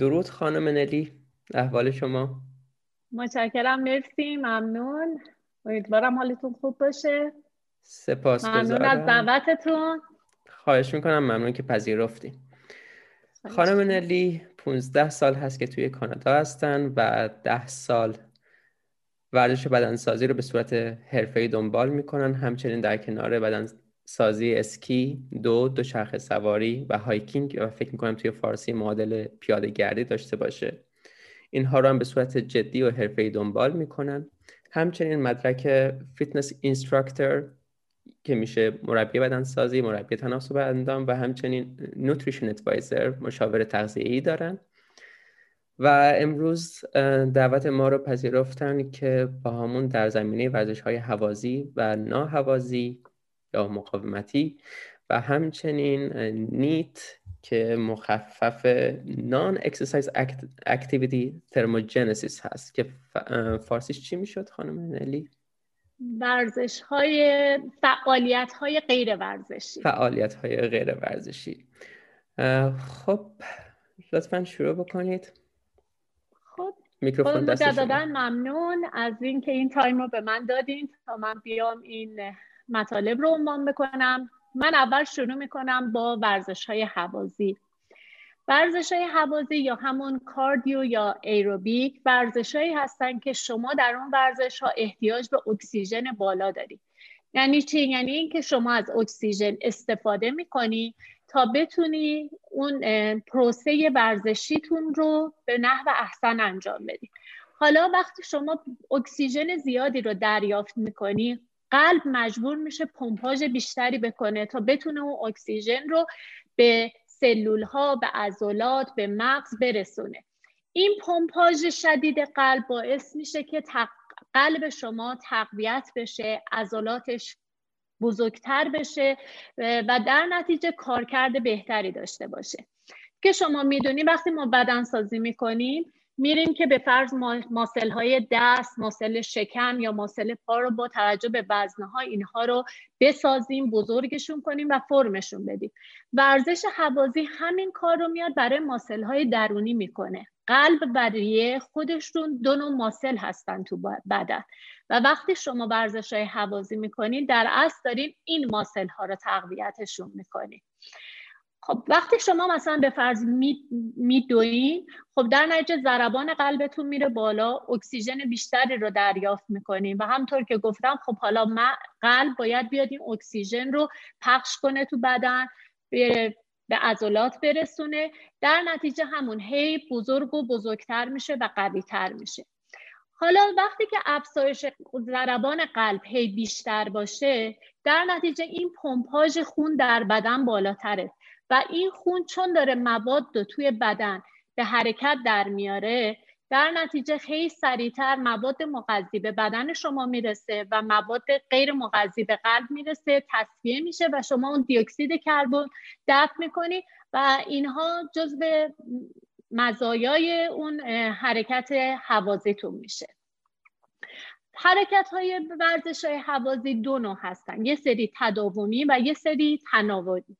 درود خانم نلی احوال شما؟ متشکرم مرسی ممنون. امیدوارم حالتون خوب باشه. سپاس ممنون از دعوتتون. خواهش می‌کنم ممنون که پذیرفتی خانم نلی 15 سال هست که توی کانادا هستن و 10 سال ورزش بدنسازی رو به صورت حرفه‌ای دنبال می‌کنن. همچنین در کنار بدن سازی اسکی دو دوچرخه سواری و hiking و فکر می‌کنم توی فارسی معادل پیاده گردی داشته باشه. اینها رو هم به صورت جدی و حرفه‌ای دنبال می‌کنن. همچنین مدرک fitness instructor که میشه مربی بدنسازی مربی تناسب اندام و همچنین nutrition advisor مشاور تغذیه‌ای دارن. و امروز دعوت ما رو پذیرفتن که باهامون در زمینه ورزش های هوازی و ناهوازی یا مقاومتی. و همچنین NEAT که مخفف non-exercise activity thermogenesis هست. که فارسیش چی می‌شد خانم نلی؟ ورزش های فعالیت های غیر ورزشی فعالیت های غیر ورزشی خب لطفا شروع بکنید. خب میکروفون دست ممنون از اینکه این time رو به من دادین تا من بیام این مطالب رو عنوان بکنم. من اول شروع می‌کنم با ورزش های هوازی. ورزش های هوازی یا همون cardio یا aerobic ورزش هایی هستن که شما در اون ورزش ها احتیاج به اکسیژن بالا دارید یعنی چی؟ یعنی اینکه شما از اکسیژن استفاده می‌کنی تا بتونی اون پروسه ورزشیتون رو به نحو احسن انجام بدی. حالا وقتی شما اکسیژن زیادی رو دریافت می‌کنی قلب مجبور میشه پمپاژ بیشتری بکنه تا بتونه اون اکسیژن رو به سلول ها به عضلات به مغز برسونه. این پمپاژ شدید قلب باعث میشه که قلب شما تقویت بشه عضلاتش بزرگتر بشه و در نتیجه کارکرد بهتری داشته باشه. که شما می‌دونی وقتی ما بدن سازی می‌کنیم میریم که به فرض ماسل های دست ماسل شکم یا ماسل پا رو با توجه به وزنه های اینها رو بسازیم بزرگشون کنیم و فرمشون بدیم. ورزش حوازی همین کار رو میاد برای ماسل های درونی می‌کنه. قلب و ریه خودشون دو نوع ماسل هستن تو بدن. و وقتی شما ورزش های حوازی می‌کنین در اصل دارین این ماسل ها رو تقویتشون می‌کنین خب وقتی شما مثلا به فرض میدوین خب در نتیجه ضربان قلبتون میره بالا اکسیژن بیشتری رو دریافت می‌کنیم و همطور که گفتم خب حالا قلب باید بیاد این اکسیژن رو پخش کنه تو بدن به عضلات برسونه. در نتیجه همون هی بزرگ و بزرگتر میشه و قوی تر میشه. حالا وقتی که افزایش ضربان قلب هی بیشتر باشه در نتیجه این پمپاژ خون در بدن بالاتره. و این خون چون داره مواد رو توی بدن به حرکت در میاره در نتیجه خیلی سریعتر مواد مغذی به بدن شما می‌رسه و مواد غیر مغذی به قلب می‌رسه تصفیه میشه و شما اون دیوکسید کربن دفع می‌کنی و اینها جزو مزایای اون حرکت حوازیتون میشه. حرکت های ورزش های حوازی دو نوع هستن یه سری تداومی و یه سری تناوبی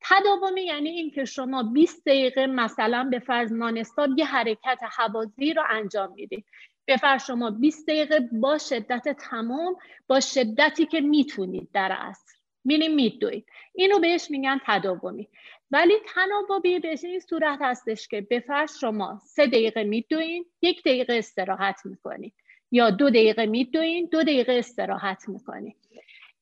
تداومی یعنی اینکه شما 20 دقیقه مثلا به فرض نانستاب یه حرکت حوازی رو انجام می‌دید. به فرض شما 20 دقیقه با شدت تمام با شدتی که می‌تونید در اصل میریم میدوید. اینو بهش میگن تداومی. ولی تناوبی به این صورت هستش که به فرض شما سه دقیقه میدوین یک دقیقه استراحت می‌کنید یا دو دقیقه میدوین دو دقیقه استراحت می‌کنید.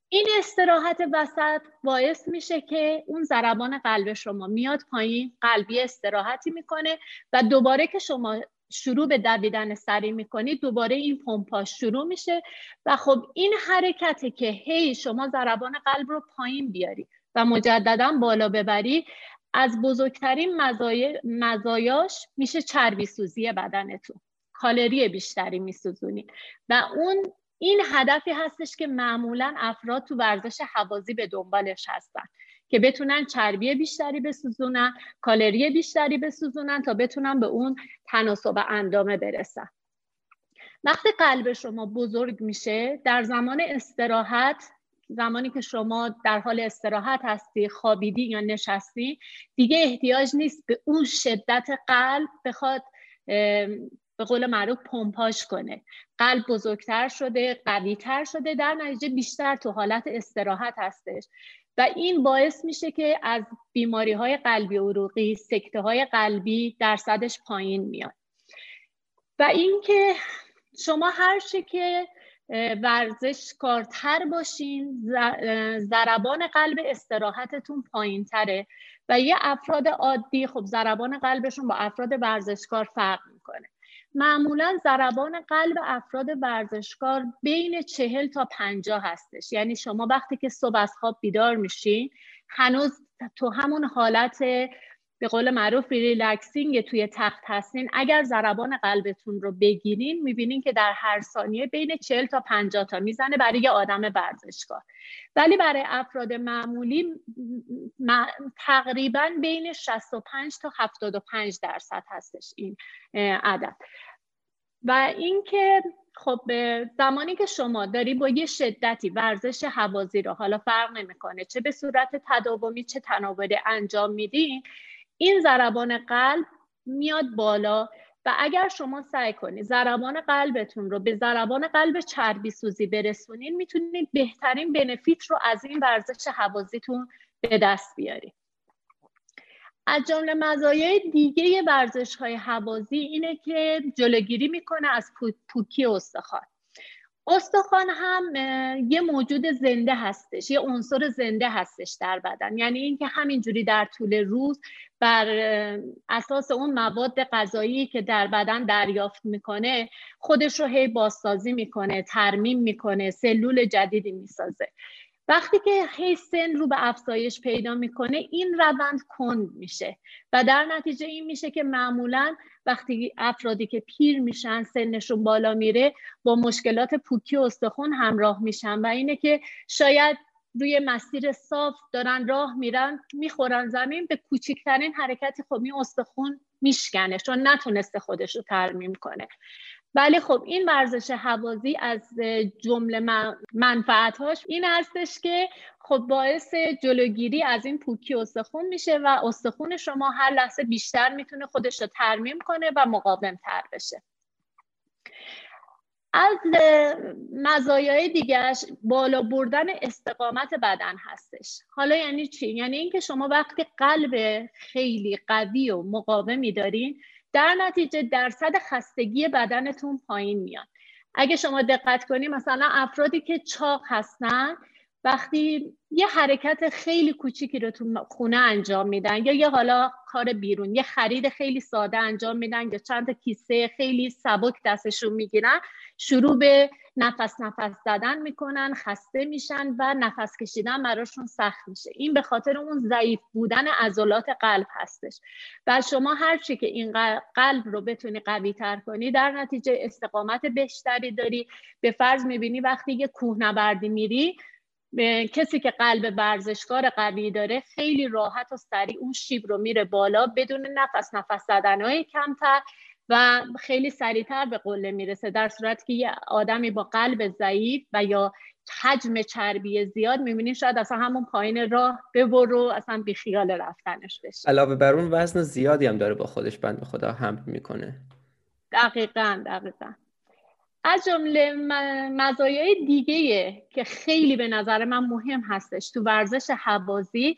این استراحت وسط باعث میشه که اون ضربان قلب شما میاد پایین قلبی استراحتی می‌کنه و دوباره که شما شروع به دویدن سری می‌کنید دوباره این پمپاژ شروع میشه و خب این حرکتی که هی شما ضربان قلب رو پایین بیاری و مجددا بالا ببری از بزرگترین مزایاش میشه چربی سوزی بدنتون. کالری بیشتری میسوزونید و اون این هدفی هستش که معمولا افراد تو ورزش حوازی به دنبالش هستن که بتونن چربی بیشتری بسوزونن کالری بیشتری بسوزونن تا بتونن به اون تناسب اندامه برسن. وقتی قلب شما بزرگ میشه در زمان استراحت زمانی که شما در حال استراحت هستی خوابیدی یا نشستی دیگه احتیاج نیست به اون شدت قلب بخواد به قول معروف پمپاژ کنه. قلب بزرگتر شده قویتر شده در نتیجه بیشتر تو حالت استراحت هستش. و این باعث میشه که از بیماری های قلبی عروقی سکته های قلبی درصدش پایین میاد. و اینکه شما هر چی که ورزشکارتر باشین ضربان قلب استراحتتون پایین تره و یه افراد عادی خب ضربان قلبشون با افراد ورزشکار فرق معمولا ضربان قلب افراد ورزشکار بین چهل تا پنجاه هستش. یعنی شما وقتی که صبح از خواب بیدار میشین هنوز تو همون حالت به قول معروف ریلکسینگ توی تخت هستین. اگر ضربان قلبتون رو بگیرین می‌بینین که در هر ثانیه بین 40 تا 50 تا می‌زنه برای یه آدم ورزشکار. ولی برای افراد معمولی تقریبا بین 65 تا 75 درصد هستش این عدد. و اینکه خب زمانی که شما داری با یه شدتی ورزش حوازی رو حالا فرق نمی‌کنه چه به صورت تداومی چه تناوبی انجام میدین این ضربان قلب میاد بالا و اگر شما سعی کنید ضربان قلبتون رو به ضربان قلب چربی سوزی برسونین می‌تونید بهترین بنفیت رو از این ورزش حوازیتون به دست بیارید از جمله مزایای دیگه ورزش های حوازی اینه که جلوگیری می‌کنه از پوکی استخوان. استخوان هم یه موجود زنده هستش یه عنصر زنده هستش در بدن. یعنی اینکه همینجوری در طول روز بر اساس اون مواد غذایی که در بدن دریافت می‌کنه خودش رو هی بازسازی می‌کنه ترمیم می‌کنه سلول جدیدی می‌سازه. وقتی که هی سن رو به افزایش پیدا می‌کنه این روند کند میشه. و در نتیجه این میشه که معمولا وقتی افرادی که پیر میشن سنشون بالا میره با مشکلات پوکی و استخون همراه میشن. و اینه که شاید روی مسیر صاف دارن راه میرن می‌خورن زمین به کوچکترین حرکتی خب این استخون میشکنه چون نتونسته خودش رو ترمیم کنه. ولی خب این ورزش حوازی از جمله منفعتهاش این هستش که خب باعث جلوگیری از این پوکی استخون میشه و استخون شما هر لحظه بیشتر می‌تونه خودش رو ترمیم کنه و مقاوم تر بشه از مزایای دیگرش بالا بردن استقامت بدن هستش حالا یعنی چی؟ یعنی اینکه شما وقتی قلب خیلی قوی و مقاومی دارین در نتیجه درصد خستگی بدنتون پایین میاد. اگه شما دقت کنید مثلا افرادی که چاق هستن وقتی یه حرکت خیلی کوچیکی رو تو خونه انجام میدن یا یه حالا کار بیرون یه خرید خیلی ساده انجام میدن یا چند کیسه خیلی سبک دستشون می‌گیرن شروع به نفس نفس زدن می‌کنن خسته میشن و نفس کشیدن براشون سخت میشه. این به خاطر اون ضعیف بودن عضلات قلب هستش. و شما هرچی که این قلب رو بتونی قوی تر کنی در نتیجه استقامت بیشتری داری. به فرض می‌بینی وقتی یه کوهنوردی میری کسی که قلب ورزشکار قوی داره خیلی راحت و سریع اون شیب رو میره بالا بدون نفس نفس زدنهای کمتر و خیلی سریعتر به قله می‌رسه. در صورتی که یه آدمی با قلب ضعیف و یا حجم چربی زیاد می‌بینی شاید اصلا همون پایین راه ببرو اصلا بیخیال رفتنش بشه. علاوه بر اون وزن زیادی هم داره با خودش بند خدا هم می‌کنه. دقیقا دقیقا. از جمله مزایای دیگه که خیلی به نظر من مهم هستش تو ورزش حوازی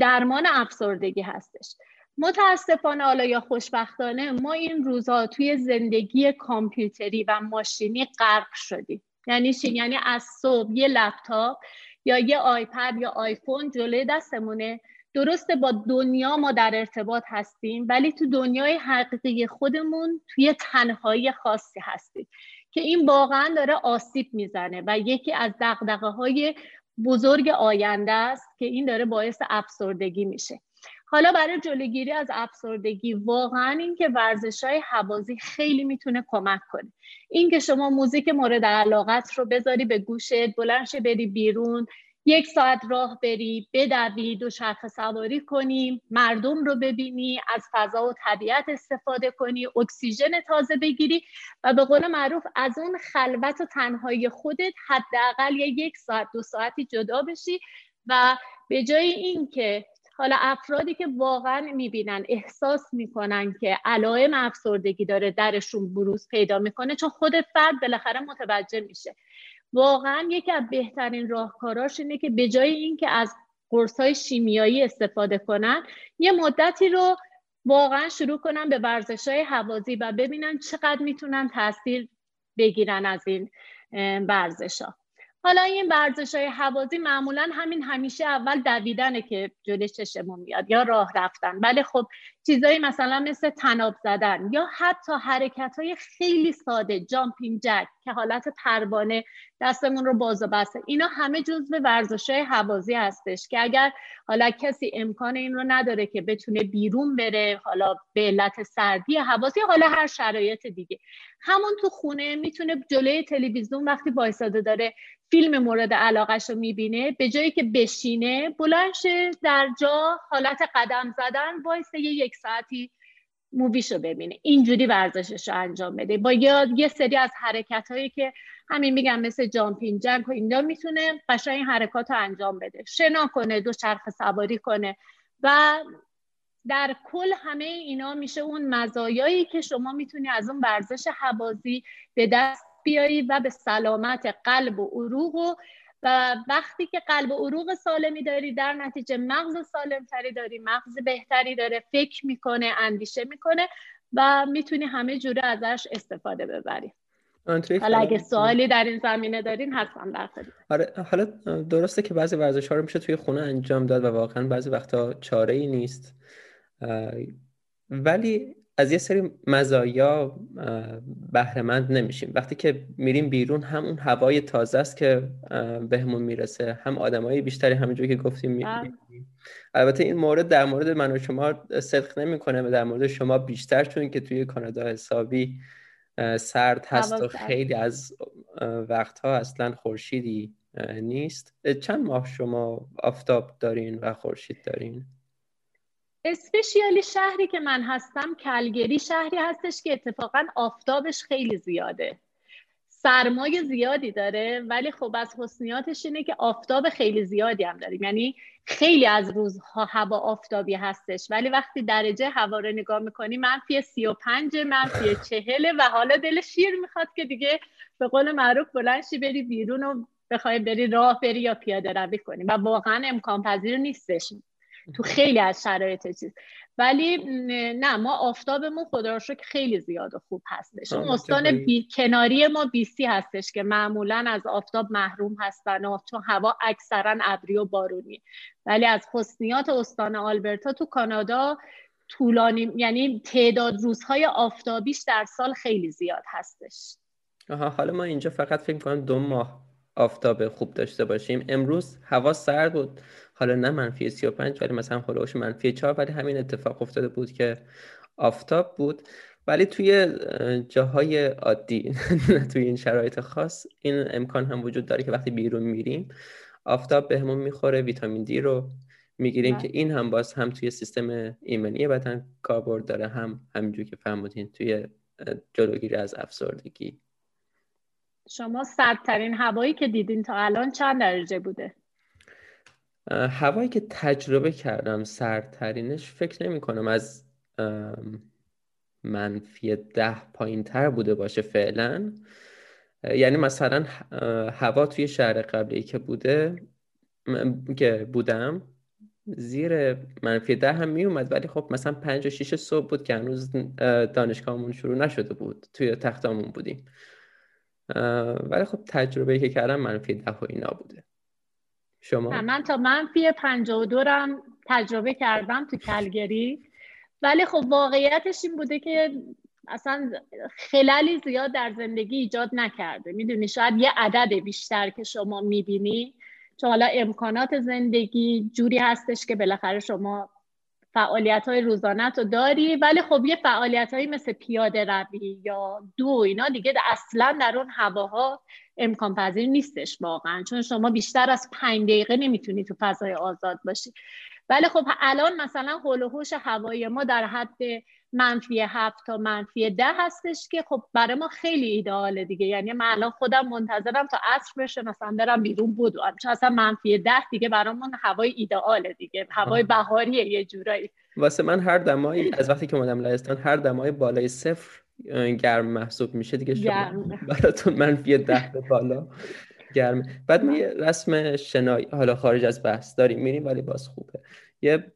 درمان افسردگی هستش. متاسفانه حالا یا خوشبختانه ما این روزها توی زندگی کامپیوتری و ماشینی غرق شدیم. یعنی چی؟ یعنی از صبح یه لپتاپ یا یه آیپد یا آیفون جلوی دستمونه. درسته با دنیا ما در ارتباط هستیم ولی تو دنیای حقیقی خودمون توی تنهایی خاصی هستیم که این واقعا داره آسیب می‌زنه و یکی از دقدقه های بزرگ آینده است که این داره باعث افسردگی میشه. حالا برای جلوگیری از افسردگی واقعا اینکه ورزش های حوازی خیلی می‌تونه کمک کنه. اینکه شما موزیک مورد علاقت رو بذاری به گوشت بلنش بری بیرون یک ساعت راه بری بدوی دوچرخه سواری کنی مردم رو ببینی از فضا و طبیعت استفاده کنی اکسیژن تازه بگیری و به قول معروف از اون خلوت و تنهایی خودت حداقل یک ساعت دو ساعتی جدا بشی و به جای اینکه حالا افرادی که واقعا می‌بینن احساس می‌کنن که علائم افسردگی داره درشون بروز پیدا می‌کنه چون خود فرد بالاخره متوجه میشه. واقعا یکی از بهترین راهکاراش اینه که به جای اینکه از قرص های شیمیایی استفاده کنن یه مدتی رو واقعا شروع کنن به ورزش های حوازی و ببینن چقدر می‌تونن تاثیر بگیرن از این ورزش ها حالا این ورزش های حوازی معمولا همین همیشه اول دویدنه که جلوی چشمون میاد یا راه رفتن. ولی خب چیزایی مثلا مثل تناب زدن یا حتی حرکت های خیلی ساده جامپینگ جک که حالت پروانه دستمون رو باز و بسته. اینا همه جزو ورزش های حوازی هستش که اگر حالا کسی امکان این رو نداره که بتونه بیرون بره حالا به علت سردی حوازی حالا هر شرایط دیگه. همون تو خونه می‌تونه جلوی تلویزیون وقتی وایساده داره فیلم مورد علاقش رو می‌بینه به جایی که بشینه بلنشه در جا حالت قدم زدن وایسه یک ساعتی موویش رو ببینه. اینجوری ورزشش رو انجام بده. با یاد یه سری از حرکت هایی که همین میگم مثل جامپین جنگ و اینجا می‌تونه قشنگ این حرکات رو انجام بده. شنا کنه دو چرخ سواری کنه و در کل همه اینا میشه اون مزایایی که شما می‌تونی از اون ورزش حوازی به دست بیایی و به سلامت قلب و عروق و و وقتی که قلب و عروق سالمی داری در نتیجه مغز سالمتری داری مغز بهتری داره فکر می‌کنه اندیشه می‌کنه و می‌تونی همه جوره ازش استفاده ببری. حالا اگه سوالی در این زمینه دارین حتما برخورید آره حالا درسته که بعضی ورزش ها رو میشه توی خونه انجام داد و واقعا بعضی وقتا چاره ای نیست ولی از یه سری مزایا بهرهمند نمیشیم. وقتی که میریم بیرون هم اون هوای تازه است که بهمون می‌رسه هم آدمایی بیشتری همینجوری که گفتیم بله. البته این مورد در مورد من و شما صدق نمی‌کنه و در مورد شما بیشتر چون که توی کانادا حسابی سرد هست و خیلی از وقتها اصلا خورشیدی نیست. چند ماه شما آفتاب دارین و خورشید دارین؟ اسپشیالی شهری که من هستم کلگری شهری هستش که اتفاقا آفتابش خیلی زیاده. سرمایه زیادی داره ولی خب از حسنیاتش اینه که آفتاب خیلی زیادی هم داریم. یعنی خیلی از روزها هوا آفتابی هستش ولی وقتی درجه هوا رو نگاه می‌کنی منفی سی و پنج منفی چهله و حالا دل شیر می‌خواد که دیگه به قول معروف بلنشی بری بیرون و بخوای بری راه بری یا پیاده روی کنی. و واقعا امکان پذیر نیستش. تو خیلی از شرایط چیز. ولی نه ما آفتابمون خدا رو خیلی زیاد و خوب هستش. اون استان بی... کناری ما بیسی هستش که معمولا از آفتاب محروم هستن و چون هوا اکثرا ابری و بارونی. ولی از حسنیات استان آلبرتا تو کانادا طولانی یعنی تعداد روزهای آفتابیش در سال خیلی زیاد هستش. آها حالا ما اینجا فقط فکر کنم دو ماه. آفتاب خوب داشته باشیم. امروز هوا سرد بود. حالا نه منفی 35 ولی مثلا هلوش منفی 4 ولی همین اتفاق افتاده بود که آفتاب بود. ولی توی جاهای عادی توی این شرایط خاص این امکان هم وجود داره که وقتی بیرون میریم آفتاب بهمون می‌خوره ویتامین دی رو می‌گیریم که بله. این هم باز هم توی سیستم ایمنی بدن کاربرد داره هم همینجور که فهمودین توی جلوگیری از افسردگی. شما سردترین هوایی که دیدین تا الان چند درجه بوده؟ هوایی که تجربه کردم سردترینش فکر نمی کنم از منفی ده پایین تر بوده باشه فعلا. یعنی مثلا هوا توی شهر قبلی که بوده که بودم زیر منفی ده هم می اومد ولی خب مثلا پنج و شیش صبح بود که هنوز دانشگاهمون شروع نشده بود توی تختامون بودیم. ولی خب تجربه که کردم منفی ده و اینا بوده. شما؟ من تا منفی 52 رم تجربه کردم تو کلگری. ولی خب واقعیتش این بوده که اصلا خلالی زیاد در زندگی ایجاد نکرده. می‌دونی شاید یه عدد بیشتر که شما می‌بینی. چون حالا امکانات زندگی جوری هستش که بالاخره شما فعالیت های روزانه رو داری ولی خب یه فعالیت هایی مثل پیاده روی یا دو اینا دیگه اصلا در اون هواها امکان پذیر نیستش واقعا چون شما بیشتر از پنج دقیقه نمی‌تونی تو فضای آزاد باشی. ولی خب الان مثلا هول و هوش هوایی ما در حد منفی هفت تا منفی ده هستش که خب برای ما خیلی ایدئاله دیگه. یعنی من الان خودم منتظرم تا عصر بشه مثلا برم بیرون بدوم چون اصلا منفی ده دیگه برامون هوای ایدئاله دیگه. هوای بهاریه یه جورایی. واسه من هر دمایی از وقتی که اومدم لهستان هر دمای بالای صفر گرم محسوب میشه دیگه شما براتون منفی ده به بالا گرم بعد ما یه رسم شنایی حالا خارج از بحث داریم میریم ولی باز خوبه. یه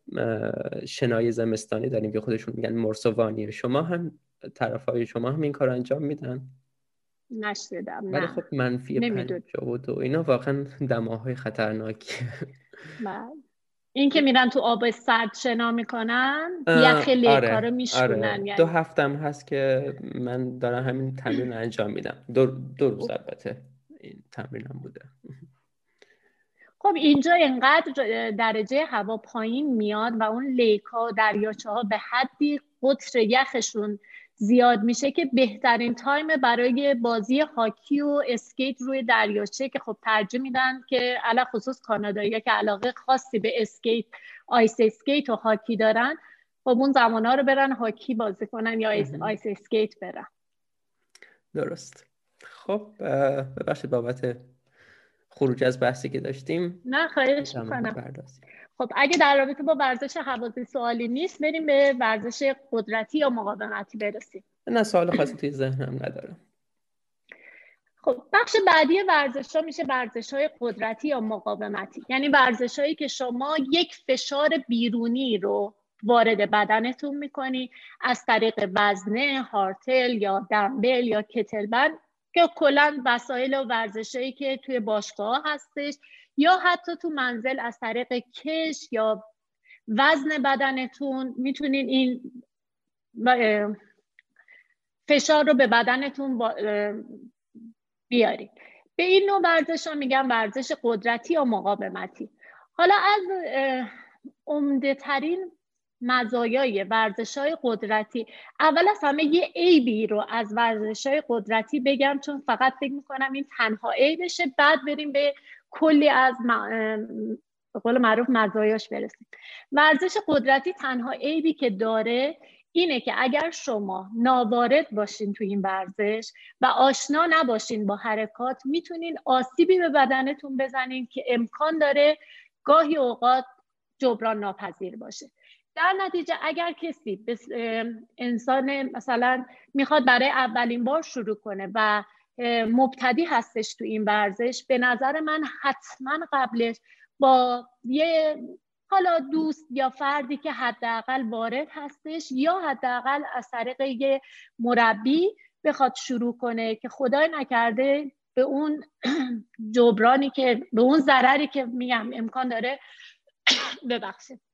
شنای زمستانی داریم که خودشون میگن مرسوانی شما هم طرف های شما هم این کار انجام میدن؟ نشدم ولی خب منفی پنجاه و دو اینا واقعا دماهای خطرناکی بله. این که میرن تو آب سرد شنا می‌کنن یخ lake ها آره، رو میشکونن آره. یعنی. دو هفتم هست که من دارم همین تمرین انجام میدم. دو, دو روز البته این تمرینم بوده. خب اینجا اینقدر درجه هوا پایین میاد و اون lake ها و دریاچه ها به حدی قطر یخشون زیاد میشه که بهترین time برای بازی هاکی و اسکیت روی دریاچه که خب ترجیح میدن که علی‌الخصوص کانادایی که علاقه خاصی به اسکیت ice skate و هاکی دارن خب اون زمان ها رو برن هاکی بازی کنن یا ice, ice skate برن. درست. خب ببخشید بابت خروج از بحثی که داشتیم نه خواهش می‌کنم. خب اگه در رابطه با ورزش هوازی سوالی نیست بریم به ورزش قدرتی یا مقاومتی برسیم. نه سوال خاصی توی ذهنم ندارم. خب بخش بعدی ورزش ها میشه ورزش های قدرتی یا مقاومتی. یعنی ورزش هایی که شما یک فشار بیرونی رو وارد بدنتون می‌کنی از طریق وزنه، هارتل یا دمبل یا کتلبند که کلا وسایل و ورزشهایی که توی باشگاه هستش یا حتی تو منزل از طریق کش یا وزن بدنتون می‌تونین این فشار رو به بدنتون بیارید به این نوع ورزش ها میگن ورزش قدرتی یا مقاومتی. حالا از عمده ترین مزایای ورزش های قدرتی. اول از همه یه عیبی رو از ورزش های قدرتی بگم چون فقط فکر می‌کنم این تنها عیبشه. بعد بریم به کلی از به قول معروف مزایاش برسیم. ورزش قدرتی تنها عیبی که داره اینه که اگر شما ناوارد باشین تو این ورزش و آشنا نباشین با حرکات می‌تونین آسیبی به بدنتون بزنین که امکان داره گاهی اوقات جبران ناپذیر باشه. در نتیجه اگر کسی انسان مثلا می‌خواد برای اولین بار شروع کنه و مبتدی هستش تو این ورزش به نظر من حتما قبلش با یه حالا دوست یا فردی که حداقل وارد هستش یا حداقل از طریق یه مربی بخواد شروع کنه که خدای نکرده به اون جبرانی که به اون ضرری که میگم امکان داره ببخشید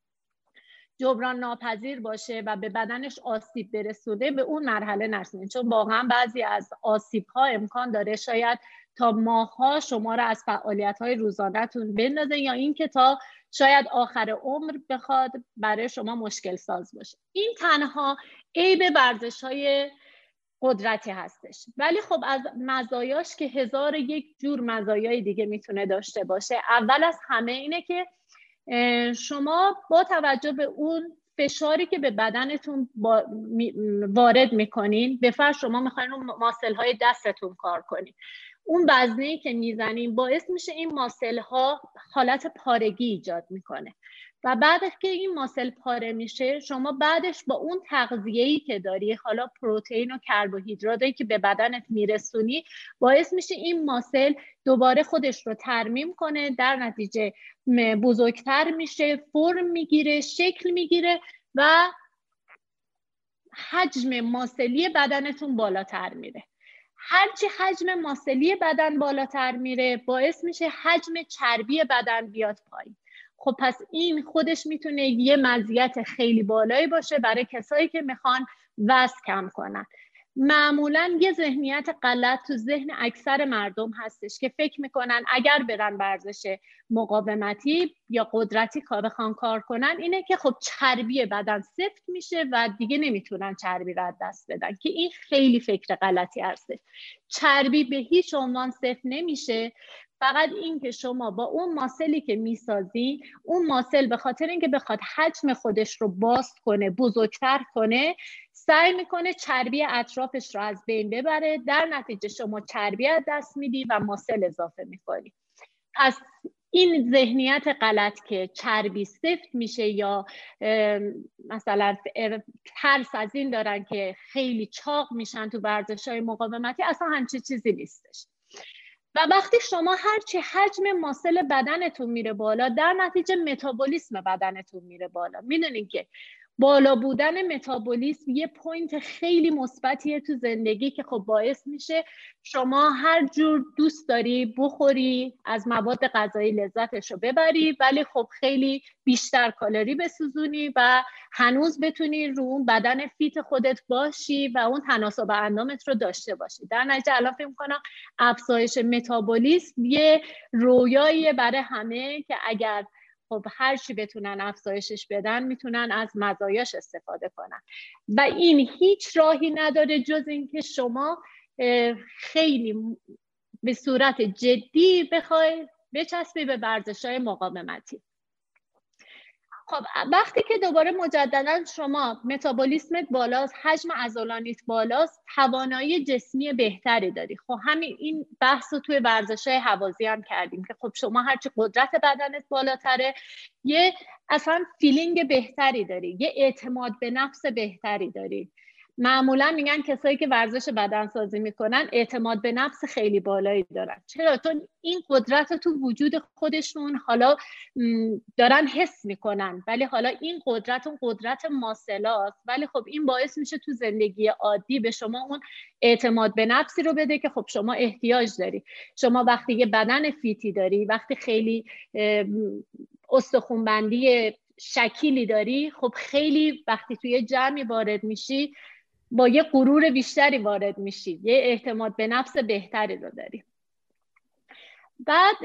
جبران ناپذیر باشه و به بدنش آسیب برسوده به اون مرحله نرسونه چون واقعا بعضی از آسیب ها امکان داره شاید تا ماها شما را از فعالیت های روزانهتون بندازه یا اینکه تا شاید آخر عمر بخواد برای شما مشکل ساز باشه. این تنها عیب ورزش های قدرتی هستش. ولی خب از مزایاش که هزار یک جور مزایای دیگه می‌تونه داشته باشه. اول از همه اینه که شما با توجه به اون فشاری که به بدنتون وارد می‌کنین به فرض شما می‌خواین اون ماسل های دستتون کار کنین. اون وزنه که می‌زنین باعث میشه این ماسل ها حالت پارگی ایجاد می‌کنه. و بعد که این ماسل پاره میشه شما بعدش با اون تغذیه‌ای که داری حالا پروتئین و کربوهیدراتی که به بدنت میرسونی باعث میشه این ماسل دوباره خودش رو ترمیم کنه در نتیجه بزرگتر میشه فرم می‌گیره شکل می‌گیره و حجم ماسلی بدنتون بالاتر میره. هرچی حجم ماسلی بدن بالاتر میره باعث میشه حجم چربی بدن بیاد پایین. خب پس این خودش می‌تونه یه مزیت خیلی بالایی باشه برای کسایی که می‌خوان وزن کم کنن. معمولا یه ذهنیت غلط تو ذهن اکثر مردم هستش که فکر می‌کنن اگر برن ورزش مقاومتی یا قدرتی بخوان کار کنن اینه که خب چربی بدن سفت میشه و دیگه نمی‌تونن چربی رو دست بدن که این خیلی فکر غلطی هستش. چربی به هیچ عنوان سفت نمیشه فقط این که شما با اون ماسلی که می‌سازی اون ماسل به خاطر اینکه بخواد حجم خودش رو باز کنه بزرگتر کنه سعی می‌کنه چربی اطرافش رو از بین ببره. در نتیجه شما چربی از دست میدی و ماسل اضافه می‌کنی. پس این ذهنیت غلط که چربی سفت میشه یا مثلا ترس از این دارن که خیلی چاق میشن تو ورزش های مقاومتی اصلا همچی چیزی نیستش. و وقتی شما هرچی حجم ماسل بدنتون میره بالا در نتیجه متابولیسم بدنتون میره بالا. می‌دونین که بالا بودن متابولیسم یه point خیلی مثبتیه تو زندگی که خب باعث میشه شما هر جور دوست داری بخوری از مواد غذایی لذتش رو ببری ولی خب خیلی بیشتر کالری بسوزونی و هنوز بتونی رو اون بدن fit خودت باشی و اون تناسب اندامت رو داشته باشی. در نتیجه الان فکر کنم افزایش متابولیسم یه رویایی برای همه که اگر خب هر چی بتونن افزایشش بدن می‌تونن از مزایاش استفاده کنن. و این هیچ راهی نداره جز اینکه شما خیلی به صورت جدی بخوای بچسبی به ورزش های مقاومتی. خب وقتی که دوباره مجددا شما متابولیسمت بالاست حجم عضلانیت بالاست توانایی جسمی بهتری داری. خب همین این بحث رو توی ورزش های حوازی هم کردیم که خب شما هرچی قدرت بدنت بالاتره یه اصلا فیلینگ بهتری داری یه اعتماد به نفس بهتری داری. معمولا میگن کسایی که ورزش بدن سازی می‌کنن اعتماد به نفس خیلی بالایی دارن. چرا؟ تو این قدرت رو تو وجود خودشون حالا دارن حس می‌کنن. ولی حالا این قدرت اون قدرت ماسلاست. ولی خب این باعث میشه تو زندگی عادی به شما اون اعتماد به نفسی رو بده که خب شما احتیاج داری. شما وقتی یه بدن فیتی داری وقتی خیلی استخونبندی شکیلی داری خب خیلی وقتی توی جمعی وارد میشی با یه غرور بیشتری وارد میشی یه اعتماد به نفس بهتری رو داری بعد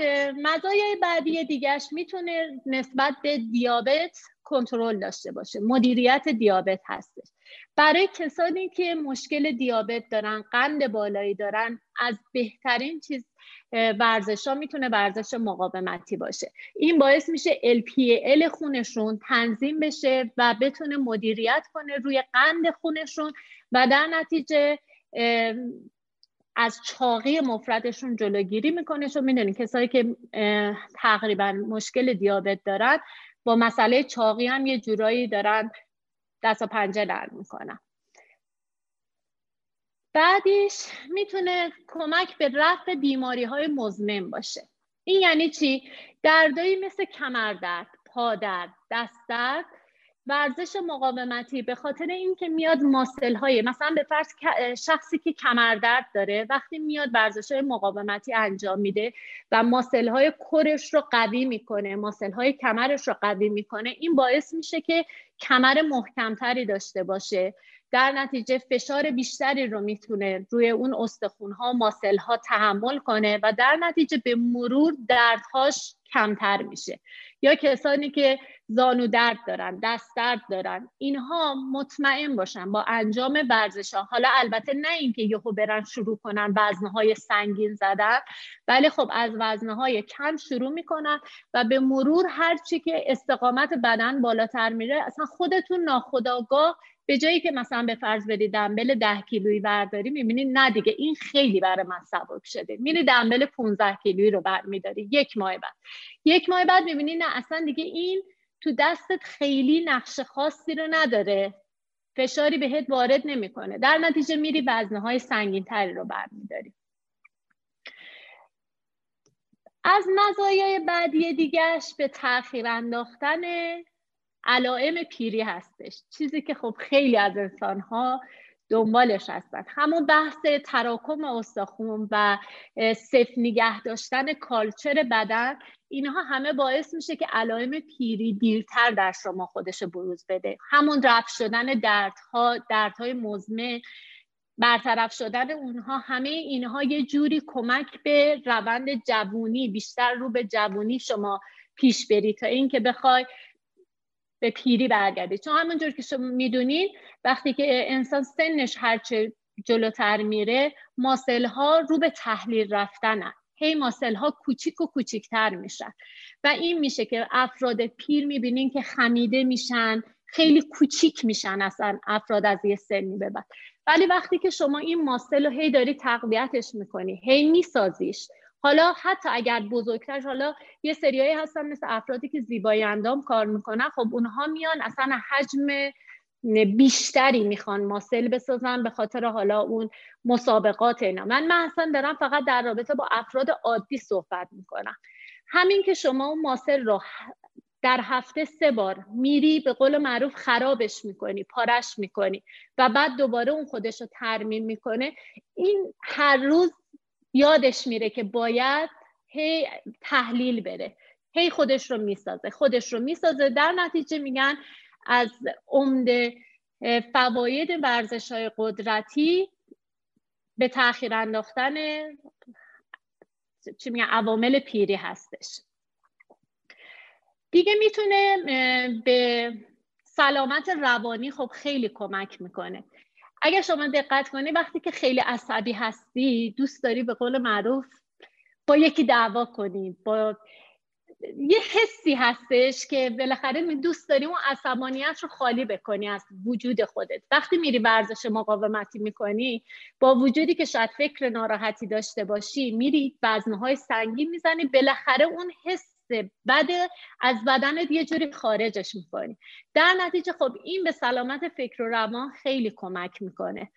مزایای بعدی دیگهش می‌تونه نسبت به دیابت کنترل داشته باشه. مدیریت دیابت هستش. برای کسانی که مشکل دیابت دارن قند بالایی دارن از بهترین چیز ورزش ها می‌تونه ورزش مقاومتی باشه. این باعث میشه LPL خونشون تنظیم بشه و بتونه مدیریت کنه روی قند خونشون و در نتیجه از چاقی مفردشون جلوگیری می‌کنه. چون می‌دونید کسایی که تقریبا مشکل دیابت دارن با مسئله چاقی هم یه جورایی دارن دست و پنجه نرم می‌کنن بعدش می‌تونه کمک به رفع بیماری های مزمن باشه این یعنی چی؟ دردایی مثل کمردرد، پادرد، دست درد ورزش مقاومتی به خاطر اینکه میاد ماسل های مثلا به فرض شخصی که کمردرد داره وقتی میاد ورزش های مقاومتی انجام میده و ماسل های کرش رو قوی می‌کنه ماسل های کمرش رو قوی می‌کنه این باعث میشه که کمر محکمتری داشته باشه. در نتیجه فشار بیشتری رو می‌تونه روی اون استخون ها ماسل ها تحمل کنه و در نتیجه به مرور دردهاش کمتر میشه. یا کسانی که زانو درد دارن دست درد دارن اینها مطمئن باشن با انجام ورزش ها. حالا البته نه اینکه یهو برن شروع کنن وزنهای سنگین زدن ولی خب از وزنهای کم شروع می‌کنن و به مرور هرچی که استقامت بدن بالاتر میره اصلا خودتون ناخداگاه به جایی که مثلا به فرض بدی دنبل ده کیلویی برداری می‌بینی نه دیگه این خیلی برای من سبک شده. میری دنبل 15 کیلویی رو برمیداری یک ماه بعد. یک ماه بعد می‌بینی نه اصلا دیگه این تو دستت خیلی نقش خاصی رو نداره. فشاری بهت وارد نمی‌کنه. در نتیجه میری وزنه های سنگین تری رو برمیداری. از مزایای بعدی دیگهش به تاخیر انداختن علائم پیری هستش. چیزی که خب خیلی از انسان ها دنبالش هستن. همون بحث تراکم استخون و صف نگه داشتن کالچر بدن اینها همه باعث میشه که علائم پیری دیرتر در شما خودش بروز بده. همون رفت شدن دردها دردهای مزمن برطرف شدن اونها همه اینها یه جوری کمک به روند جوونی بیشتر رو به جوونی شما پیش بری تا اینکه بخوای به پیری برگردی چون همونجور که شما می‌دونید وقتی که انسان سنش هرچه جلوتر میره ماسل ها رو به تحلیل رفتنن. هی ماسل ها کوچیک و کوچیکتر میشن. و این میشه که افراد پیر می‌بینین که خمیده میشن خیلی کوچیک میشن اصلا افراد از یه سنی به بعد. ولی وقتی که شما این ماسل رو هی داری تقویتش می‌کنی هی میسازیش حالا حتی اگر بزرگتر حالا یه سریایی هستن مثل افرادی که زیبایی اندام کار می‌کنن خب اونها میان اصلا حجم بیشتری می‌خوان ماسل بسازن به خاطر حالا اون مسابقات اینا. من من اصلا دارم فقط در رابطه با افراد عادی صحبت می‌کنم. همین که شما اون ماسل رو در هفته سه بار میری به قول معروف خرابش می‌کنی پارش می‌کنی و بعد دوباره اون خودش رو ترمیم می‌کنه این هر روز یادش میره که باید هی تحلیل بره. هی خودش رو می‌سازه. خودش رو می‌سازه. در نتیجه میگن از عمده فواید ورزش های قدرتی به تاخیر انداختن چی میگن عوامل پیری هستش. دیگه می‌تونه به سلامت روانی خب خیلی کمک می‌کنه. اگر شما دقت کنی وقتی که خیلی عصبی هستی دوست داری به قول معروف با یکی دعوا کنی با یه حسی هستش که بالاخره دوست داری اون عصبانیت رو خالی بکنی از وجود خودت. وقتی میری ورزش مقاومتی می‌کنی با وجودی که شاید فکر ناراحتی داشته باشی میری وزنهای سنگین می‌زنی بالاخره اون حس بد از بدنت یه جوری خارجش می‌کنی. در نتیجه خب این به سلامت فکر و روان خیلی کمک می‌کنه.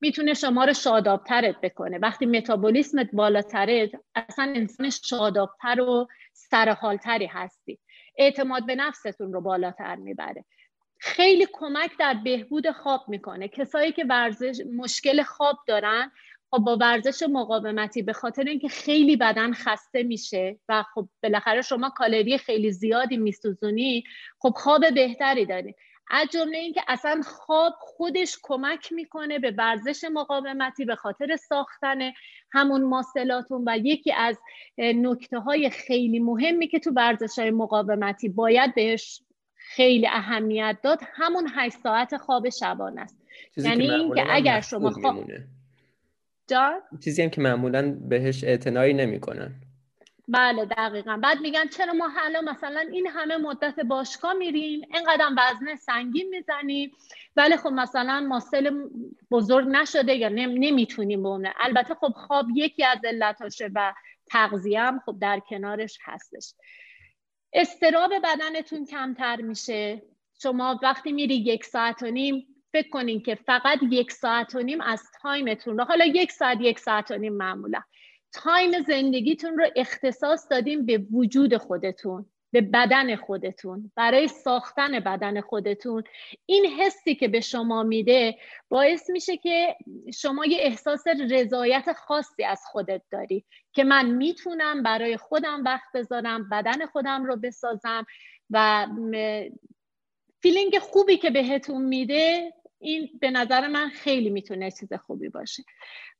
می‌تونه شما رو شادابترت بکنه. وقتی متابولیسمت بالاتره اصلا انسان شادابتر و سرحالتری هستی. اعتماد به نفستون رو بالاتر می‌بره. خیلی کمک در بهبود خواب می‌کنه. کسایی که ورزش مشکل خواب دارن خب با ورزش مقاومتی به خاطر اینکه خیلی بدن خسته میشه و خب بالاخره شما کالری خیلی زیادی میسوزونی خب خواب بهتری داری. از جمله اینکه اصلا خواب خودش کمک می‌کنه به ورزش مقاومتی به خاطر ساختن همون ماسلاتون و یکی از نکته های خیلی مهمی که تو ورزش های مقاومتی باید بهش خیلی اهمیت داد همون 8 ساعت خواب شبانه است. یعنی اینکه اگر شما خواب جان چیزی هم که معمولا بهش اعتنایی نمی‌کنن. بله دقیقا. بعد میگن چرا ما حالا مثلا این همه مدت باشگاه میریم اینقدر وزن سنگین می‌زنیم ولی خب مثلا ماسل بزرگ نشده یا نمی‌تونیم بونه البته خب خواب یکی از علتاشه و تغذیه هم خب در کنارش هستش. استراب بدنتون کمتر میشه. شما وقتی میری یک ساعت و نیم فکر کنین که فقط یک ساعت و نیم از تایمتون رو حالا یک ساعت یک ساعت و نیم معمولا. time زندگیتون رو اختصاص دادیم به وجود خودتون به بدن خودتون برای ساختن بدن خودتون. این حسی که به شما میده باعث میشه که شما یه احساس رضایت خاصی از خودت داری که من می‌تونم برای خودم وقت بذارم بدن خودم رو بسازم و feeling خوبی که بهتون میده این به نظر من خیلی می‌تونه چیز خوبی باشه.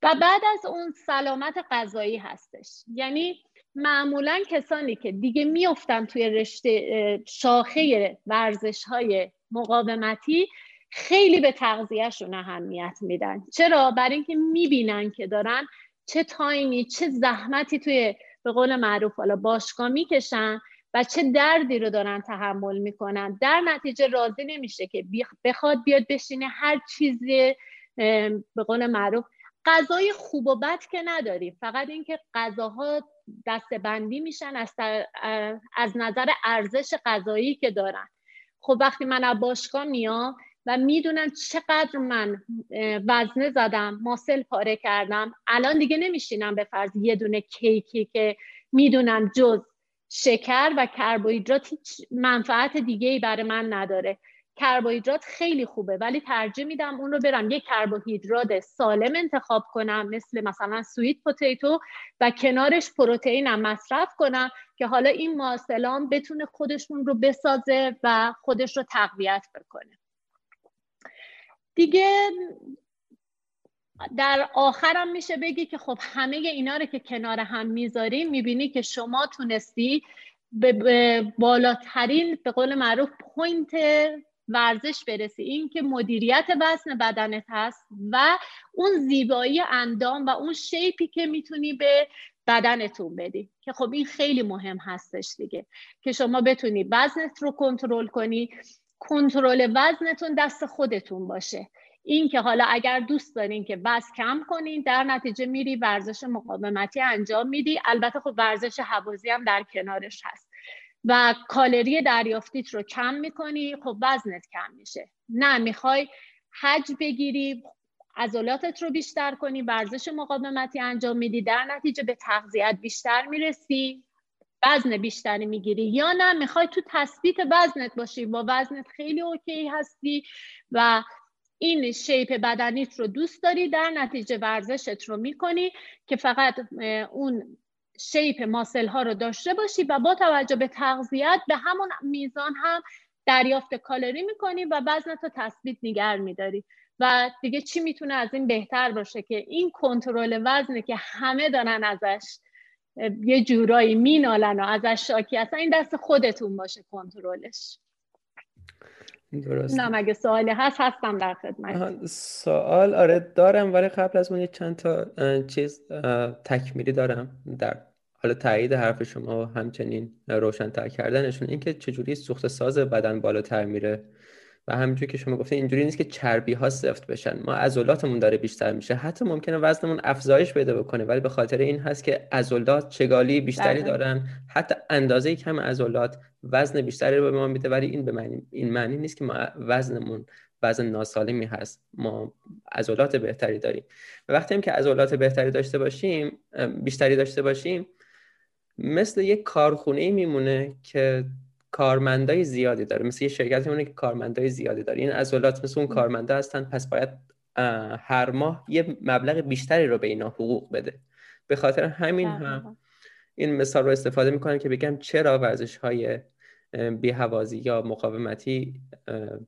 و بعد از اون سلامت غذایی هستش. یعنی معمولا کسانی که دیگه میفتن توی رشته شاخه ورزش های مقاومتی خیلی به تغذیهشون اهمیت میدن. چرا؟ برای اینکه می‌بینن که دارن چه تایمی چه زحمتی توی به قول معروف حالا باشگاه می‌کشن و چه دردی رو دارن تحمل می‌کنن. در نتیجه راضی نمیشه که بخواد بیاد بشینه هر چیزی به قول معروف غذای خوب و بد که نداریم فقط اینکه غذاها بندی میشن از, از نظر ارزش غذایی که دارن. خب وقتی من از باشگاه میام و می‌دونم چقدر من وزنه زدم ماسل پاره کردم الان دیگه نمیشینم به فرض یه دونه کیکی که می‌دونم جز شکر و کربوهیدرات هیچ منفعت دیگه ای برای من نداره. کربوهیدرات خیلی خوبه ولی ترجیح میدم اون رو برم یک کربوهیدرات سالم انتخاب کنم مثل مثلا سویت پوتیتو و کنارش پروتئینم مصرف کنم که حالا این ماسلام بتونه خودشون رو بسازه و خودش رو تقویت بکنه. دیگه در آخرم میشه بگی که خب همه اینا رو که کنار هم می‌ذاریم می‌بینی که شما تونستی به بالاترین به قول معروف point ورزش برسی. این که مدیریت وزن بدنت هست و اون زیبایی اندام و اون shape ی که می‌تونی به بدنتون بدی. که خب این خیلی مهم هستش دیگه. که شما بتونی وزنت رو کنترل کنی. کنترل وزنتون دست خودتون باشه. این که حالا اگر دوست دارین که وزن کم کنین در نتیجه میری ورزش مقاومتی انجام میدی. البته خب ورزش هوازی هم در کنارش هست. و کالری دریافتیت رو کم می‌کنی خب وزنت کم میشه. نه می‌خوای حج بگیری عضلاتت رو بیشتر کنی ورزش مقاومتی انجام میدی در نتیجه به تغذیت بیشتر می‌رسی وزن بیشتری می‌گیری. یا نه می‌خوای تو تثبیت وزنت باشی با وزنت خیلی اوکی هستی و این شیپ بدنیت رو دوست داری در نتیجه ورزشت رو می‌کنی که فقط اون شیپ ماسل ها رو داشته باشی و با توجه به تغذیت به همون میزان هم دریافت کالری می‌کنی و وزنت رو تثبیت نگر میداری. و دیگه چی می‌تونه از این بهتر باشه که این کنترل وزنه که همه دارن ازش یه جورایی مینالن و ازش شاکی اصلا این دست خودتون باشه کنترلش. درست نه مگه سوالی هست هستم در خدمت. سوال آره دارم ولی قبل از اون یه چند تا چیز تکمیلی دارم در حالا تایید حرف شما و همچنین روشنتر کردنشون. اینکه چجوری سوخت ساز بدن بالاتر میره. و همینجور که شما گفتین اینجوری نیست که چربی ها سفت بشن. ما عضلاتمون داره بیشتر میشه. حتی ممکنه وزنمون افزایش پیدا بکنه ولی به خاطر این هست که عضلات چگالی بیشتری دارن. حتی اندازه کم عضلات وزن بیشتری رو به ما میده ولی این به معنی این معنی نیست که ما وزنمون وزن ناسالمی هست. ما عضلات بهتری داریم. و وقتی هم که عضلات بهتری داشته باشیم بیشتری داشته باشیم مثل یک کارخونه میمونه که کارمندای زیادی داره. مثل یه شرکت میمونه که کارمندای زیادی داره. این عضلات مثل اون کارمنده هستن پس باید هر ماه یه مبلغ بیشتری رو به اینا حقوق بده. به خاطر همین هم این مثال رو استفاده می‌کنم که بگم چرا ورزش های بی‌هوازی یا مقاومتی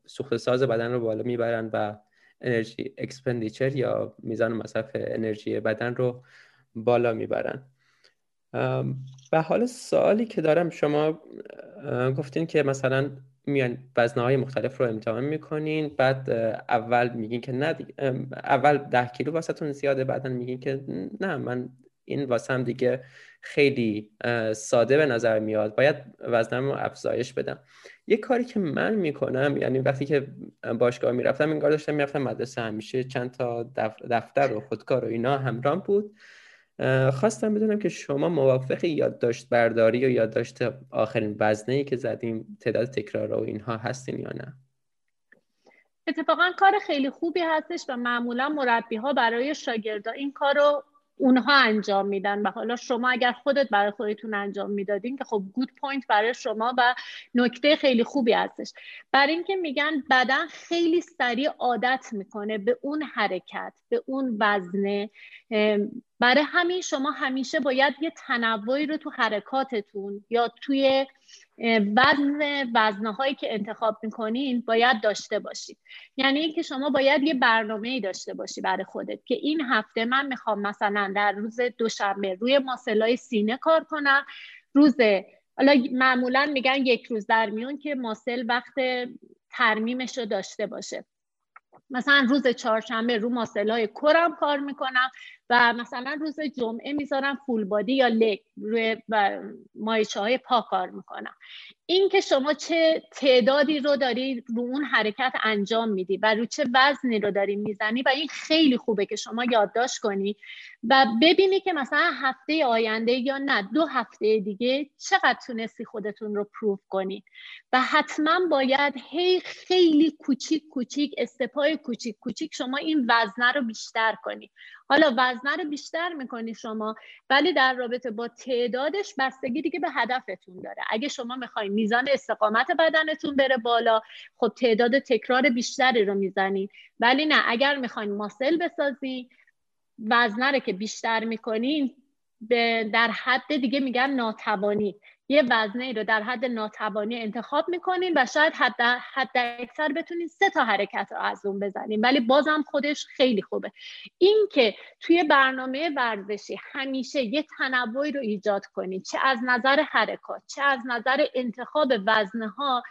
سوخت ساز بدن رو بالا می‌برن و energy expenditure یا میزان مصرف انرژی بدن رو بالا می‌برن. و حال سوالی که دارم شما گفتین که مثلا میان وزنه های مختلف رو امتحان می‌کنین بعد اول میگین که نه اول ده کیلو واسهتون زیاده بعدا میگین که نه من این واسم دیگه خیلی ساده به نظر میاد باید وزنم رو افزایش بدم. یه کاری که من می‌کنم یعنی وقتی که باشگاه می‌رفتم این کار داشتم می‌رفتم مدرسه همیشه چند تا دفتر و خودکار و اینا همراه بود. خواستم بدونم که شما موافق یادداشت برداری و یادداشت آخرین وزنه که زدیم تعداد تکرار و اینها هستین یا نه؟ اتفاقا کار خیلی خوبی هستش و معمولا مربی ها برای شاگردا این کار رو اونها انجام میدن و حالا شما اگر خودت برای خودتون انجام می‌دادین که خب good point برای شما و نکته خیلی خوبی هستش. برای اینکه میگن بدن خیلی سریع عادت می‌کنه به اون حرکت به اون وزنه برای همین شما همیشه باید یه تنوعی رو تو حرکاتتون یا توی وزن وزنه هایی که انتخاب می‌کنین باید داشته باشید. یعنی اینکه شما باید یه برنامه ای داشته باشی برای خودت که این هفته من می‌خوام مثلا در روز دوشنبه روی muscle های سینه کار کنم. روز حالا معمولا میگن یک روز در میون که ماسل وقت ترمیمش رو داشته باشه. مثلا روز چهارشنبه رو ماسلای کرم کار می‌کنم. و مثلا روز جمعه می‌ذارم فول بادی یا لگ روی مایچه های پا کار می‌کنم. این که شما چه تعدادی رو داری رو اون حرکت انجام میدی و رو چه وزنی رو داری می‌زنی و این خیلی خوبه که شما یادداشت کنی و ببینی که مثلا هفته آینده یا نه دو هفته دیگه چقدر تونستی خودتون رو پروف کنی. و حتما باید هی خیلی کوچیک کوچیک استپای کوچیک کوچیک شما این وزنه رو بیشتر کنی. حالا وزنه رو بیشتر می‌کنی شما ولی در رابطه با تعدادش بستگی دیگه به هدفتون داره. اگه شما می‌خواین میزان استقامت بدنتون بره بالا خب تعداد تکرار بیشتری رو می‌زنین ولی نه اگر می‌خواین ماسل بسازین وزنه رو که بیشتر می‌کنین در حد دیگه میگن ناتوانی. یه وزنه رو در حد ناتوانی انتخاب می‌کنین و شاید حد, حد اکثر بتونین سه تا حرکت رو از اون بزنین ولی بازم خودش خیلی خوبه. این که توی برنامه ورزشی همیشه یه تنوعی رو ایجاد کنید چه از نظر حرکات چه از نظر انتخاب وزنه ها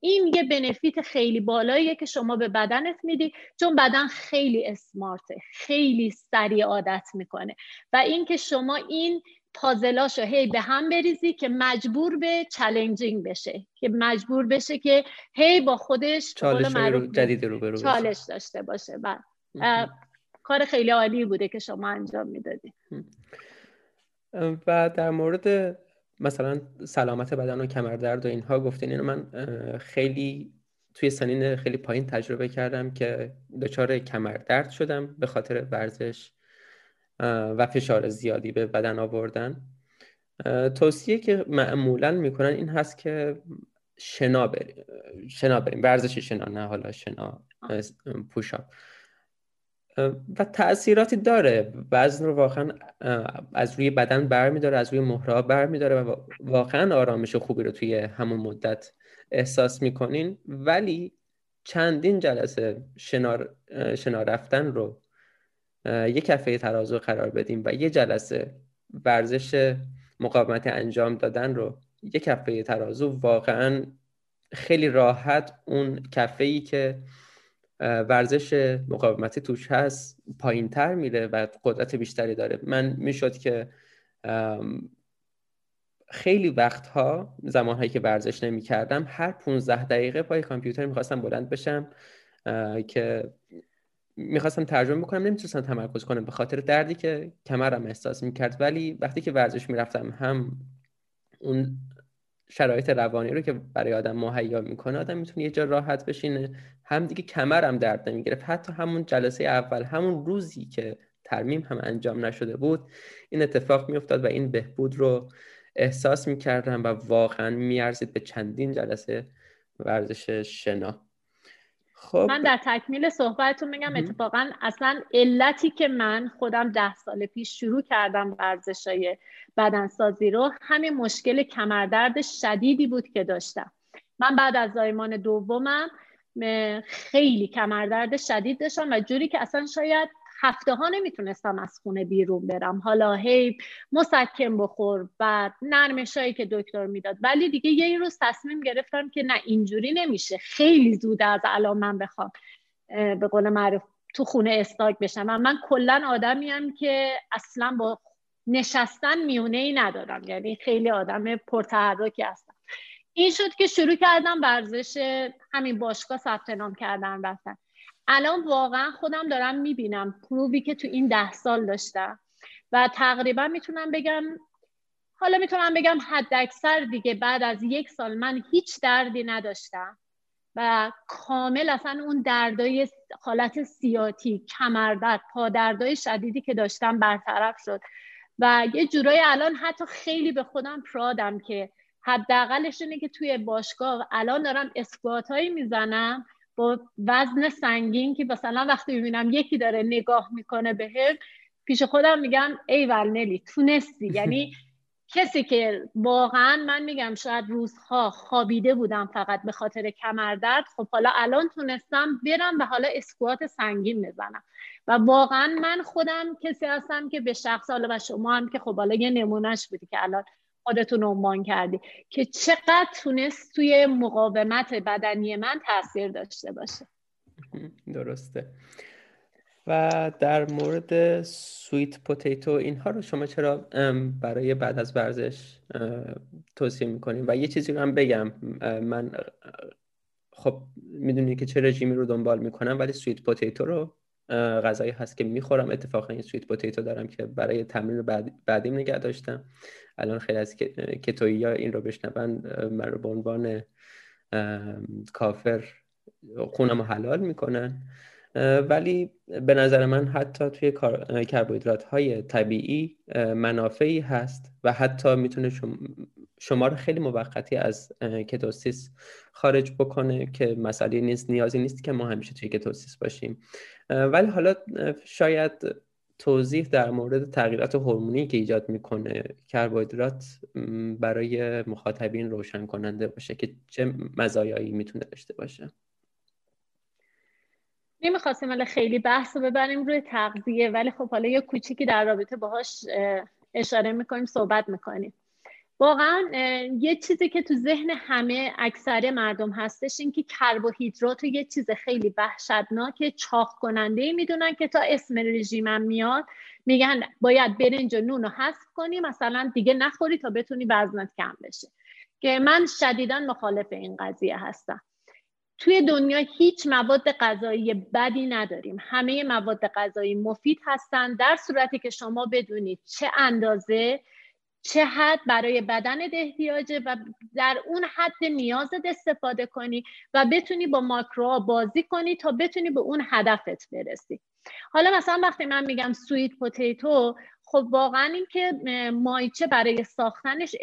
این یه بنفیت خیلی بالاییه که شما به بدنت میدی چون بدن خیلی اسمارته خیلی سریع عادت می‌کنه. و اینکه شما این پازلاشو هی به هم بریزی که مجبور به چالنجینگ بشه که مجبور بشه که هی با خودش چالش رو جدید رو برو چالش داشته باشه. و کار خیلی عالی بوده که شما انجام می‌دادی. و در مورد مثلا سلامت بدن و کمردرد و اینها گفتین اینو من خیلی توی سنین خیلی پایین تجربه کردم که دچار کمردرد شدم به خاطر ورزش. و فشار زیادی به بدن آوردن. توصیه که معمولا می‌کنن این هست که شنا بریم شنا بریم ورزش شنا نه حالا شنا پوشاپ و تاثیراتی داره. وزن رو واقعا از روی بدن برمیداره از روی مهرها برمیداره و واقعا آرامش خوبی رو توی همون مدت احساس می‌کنین. ولی چندین جلسه شنا, شنا رفتن رو یک کفه ترازو قرار بدیم و یه جلسه ورزش مقاومت انجام دادن رو یک کفه ترازو واقعا خیلی راحت اون کفه ای که ورزش مقاومتی توش هست پایین تر میره و قدرت بیشتری داره. من می‌شد که خیلی وقتها زمانهایی که ورزش نمی کردم هر 15 دقیقه پای کامپیوتر می‌خواستم بلند بشم که می‌خواستم ترجمه بکنم نمی‌تونستم تمرکز کنم به خاطر دردی که کمرم احساس می‌کرد. ولی وقتی که ورزش می‌رفتم هم اون شرایط روانی رو که برای آدم مهیا می‌کنه آدم می‌تونه یه جا راحت بشینه. هم دیگه کمرم درد نمی‌گرفت. حتی همون جلسه اول همون روزی که ترمیم هم انجام نشده بود این اتفاق میافتاد و این بهبود رو احساس می‌کردم و واقعا میارزید به چندین جلسه ورزش شنا. خب. من در تکمیل صحبتتون میگم اتفاقا اصلا علتی که من خودم ده سال پیش شروع کردم ورزش های بدنسازی رو همین مشکل کمردرد شدیدی بود که داشتم. من بعد از زایمان دومم خیلی کمردرد شدید داشتم و جوری که اصلا شاید هفته ها نمی‌تونستم از خونه بیرون برم. حالا هی مسکن بخور و نرمشایی که دکتر می‌داد. ولی دیگه یه روز تصمیم گرفتم که نه اینجوری نمیشه. خیلی زود از الان من بخوام به قول معروف تو خونه استاک بشم. من, من کلا آدمیم که اصلا با نشستن میونه ای ندارم. یعنی خیلی آدم پرتحرکی هستم. این شد که شروع کردم ورزش همین باشگاه ثبت نام کردن رفتن. الان واقعا خودم دارم می‌بینم پروبی که تو این ده سال داشتم و تقریبا می‌تونم بگم حالا می‌تونم بگم حد اکثر دیگه بعد از یک سال من هیچ دردی نداشتم و کامل اصلا اون دردای حالت سیاتی کمردرد پادردای شدیدی که داشتم برطرف شد و یه جورایی الان حتی خیلی به خودم پرادم که حداقلش اینه که توی باشگاه الان دارم اسکوات هایی می‌زنم با وزن سنگین که مثلا وقتی ببینم یکی داره نگاه می‌کنه بهم پیش خودم میگم ای نلی تونستی. یعنی کسی که واقعا من میگم شاید روزها خوابیده بودم فقط به خاطر کمردرد خب حالا الان تونستم برم و حالا اسکوات سنگین بزنم. و واقعا من خودم کسی هستم که به شخص حالا و شما هم که خب حالا یه نمونهش بودی که الان خودتون عنوان کردی که چقدر تونست توی مقاومت بدنی من تاثیر داشته باشه. درسته. و در مورد سویت پوتیتو اینها رو شما چرا برای بعد از ورزش توصیه می‌کنیم؟ و یه چیزی رو هم بگم. من خب می‌دونی که چه رژیمی رو دنبال می‌کنم ولی sweet potato رو غذایی هست که می‌خورم. اتفاقا این sweet potato دارم که برای تمرین بعد بعدیم نگه داشتم. الان خیلی از keto یی ها این رو بشنون. من رو به عنوان کافر خونم حلال می‌کنن. ولی به نظر من حتی توی کربوهیدرات های طبیعی منافعی هست و حتی می‌تونه شما رو خیلی موقتی از کتوسیس خارج بکنه که مسئله نیست نیازی نیست که ما همیشه توی کتوسیس باشیم. ولی حالا شاید توضیح در مورد تغییرات هورمونی که ایجاد می‌کنه کربوهیدرات برای مخاطبین روشن کننده باشه که چه مزایایی می‌تونه داشته باشه. نمی‌خواستیم حالا خیلی بحث رو ببریم روی تغذیه ولی خب حالا یه کوچیکی در رابطه باهاش اشاره می‌کنیم صحبت می‌کنیم. واقعا یه چیزی که تو ذهن همه اکثر مردم هستش این که کربوهیدرات یه چیز خیلی وحشتناک چاق کننده می‌دونن که تا اسم رژیمم میاد. میگن باید برنج و نون رو حذف کنی مثلا دیگه نخوری تا بتونی وزنت کم بشه. که من شدیدا مخالف این قضیه هستم. توی دنیا هیچ مواد غذایی بدی نداریم. همه مواد غذایی مفید هستند در صورتی که شما بدونید چه اندازه چه حد برای بدنت احتیاجه و در اون حد نیازت استفاده کنی و بتونی با ماکرو بازی کنی تا بتونی به اون هدفت برسی. حالا مثلا وقتی من میگم سویت پوتیتو خب واقعا این که مایچه برای ساختنش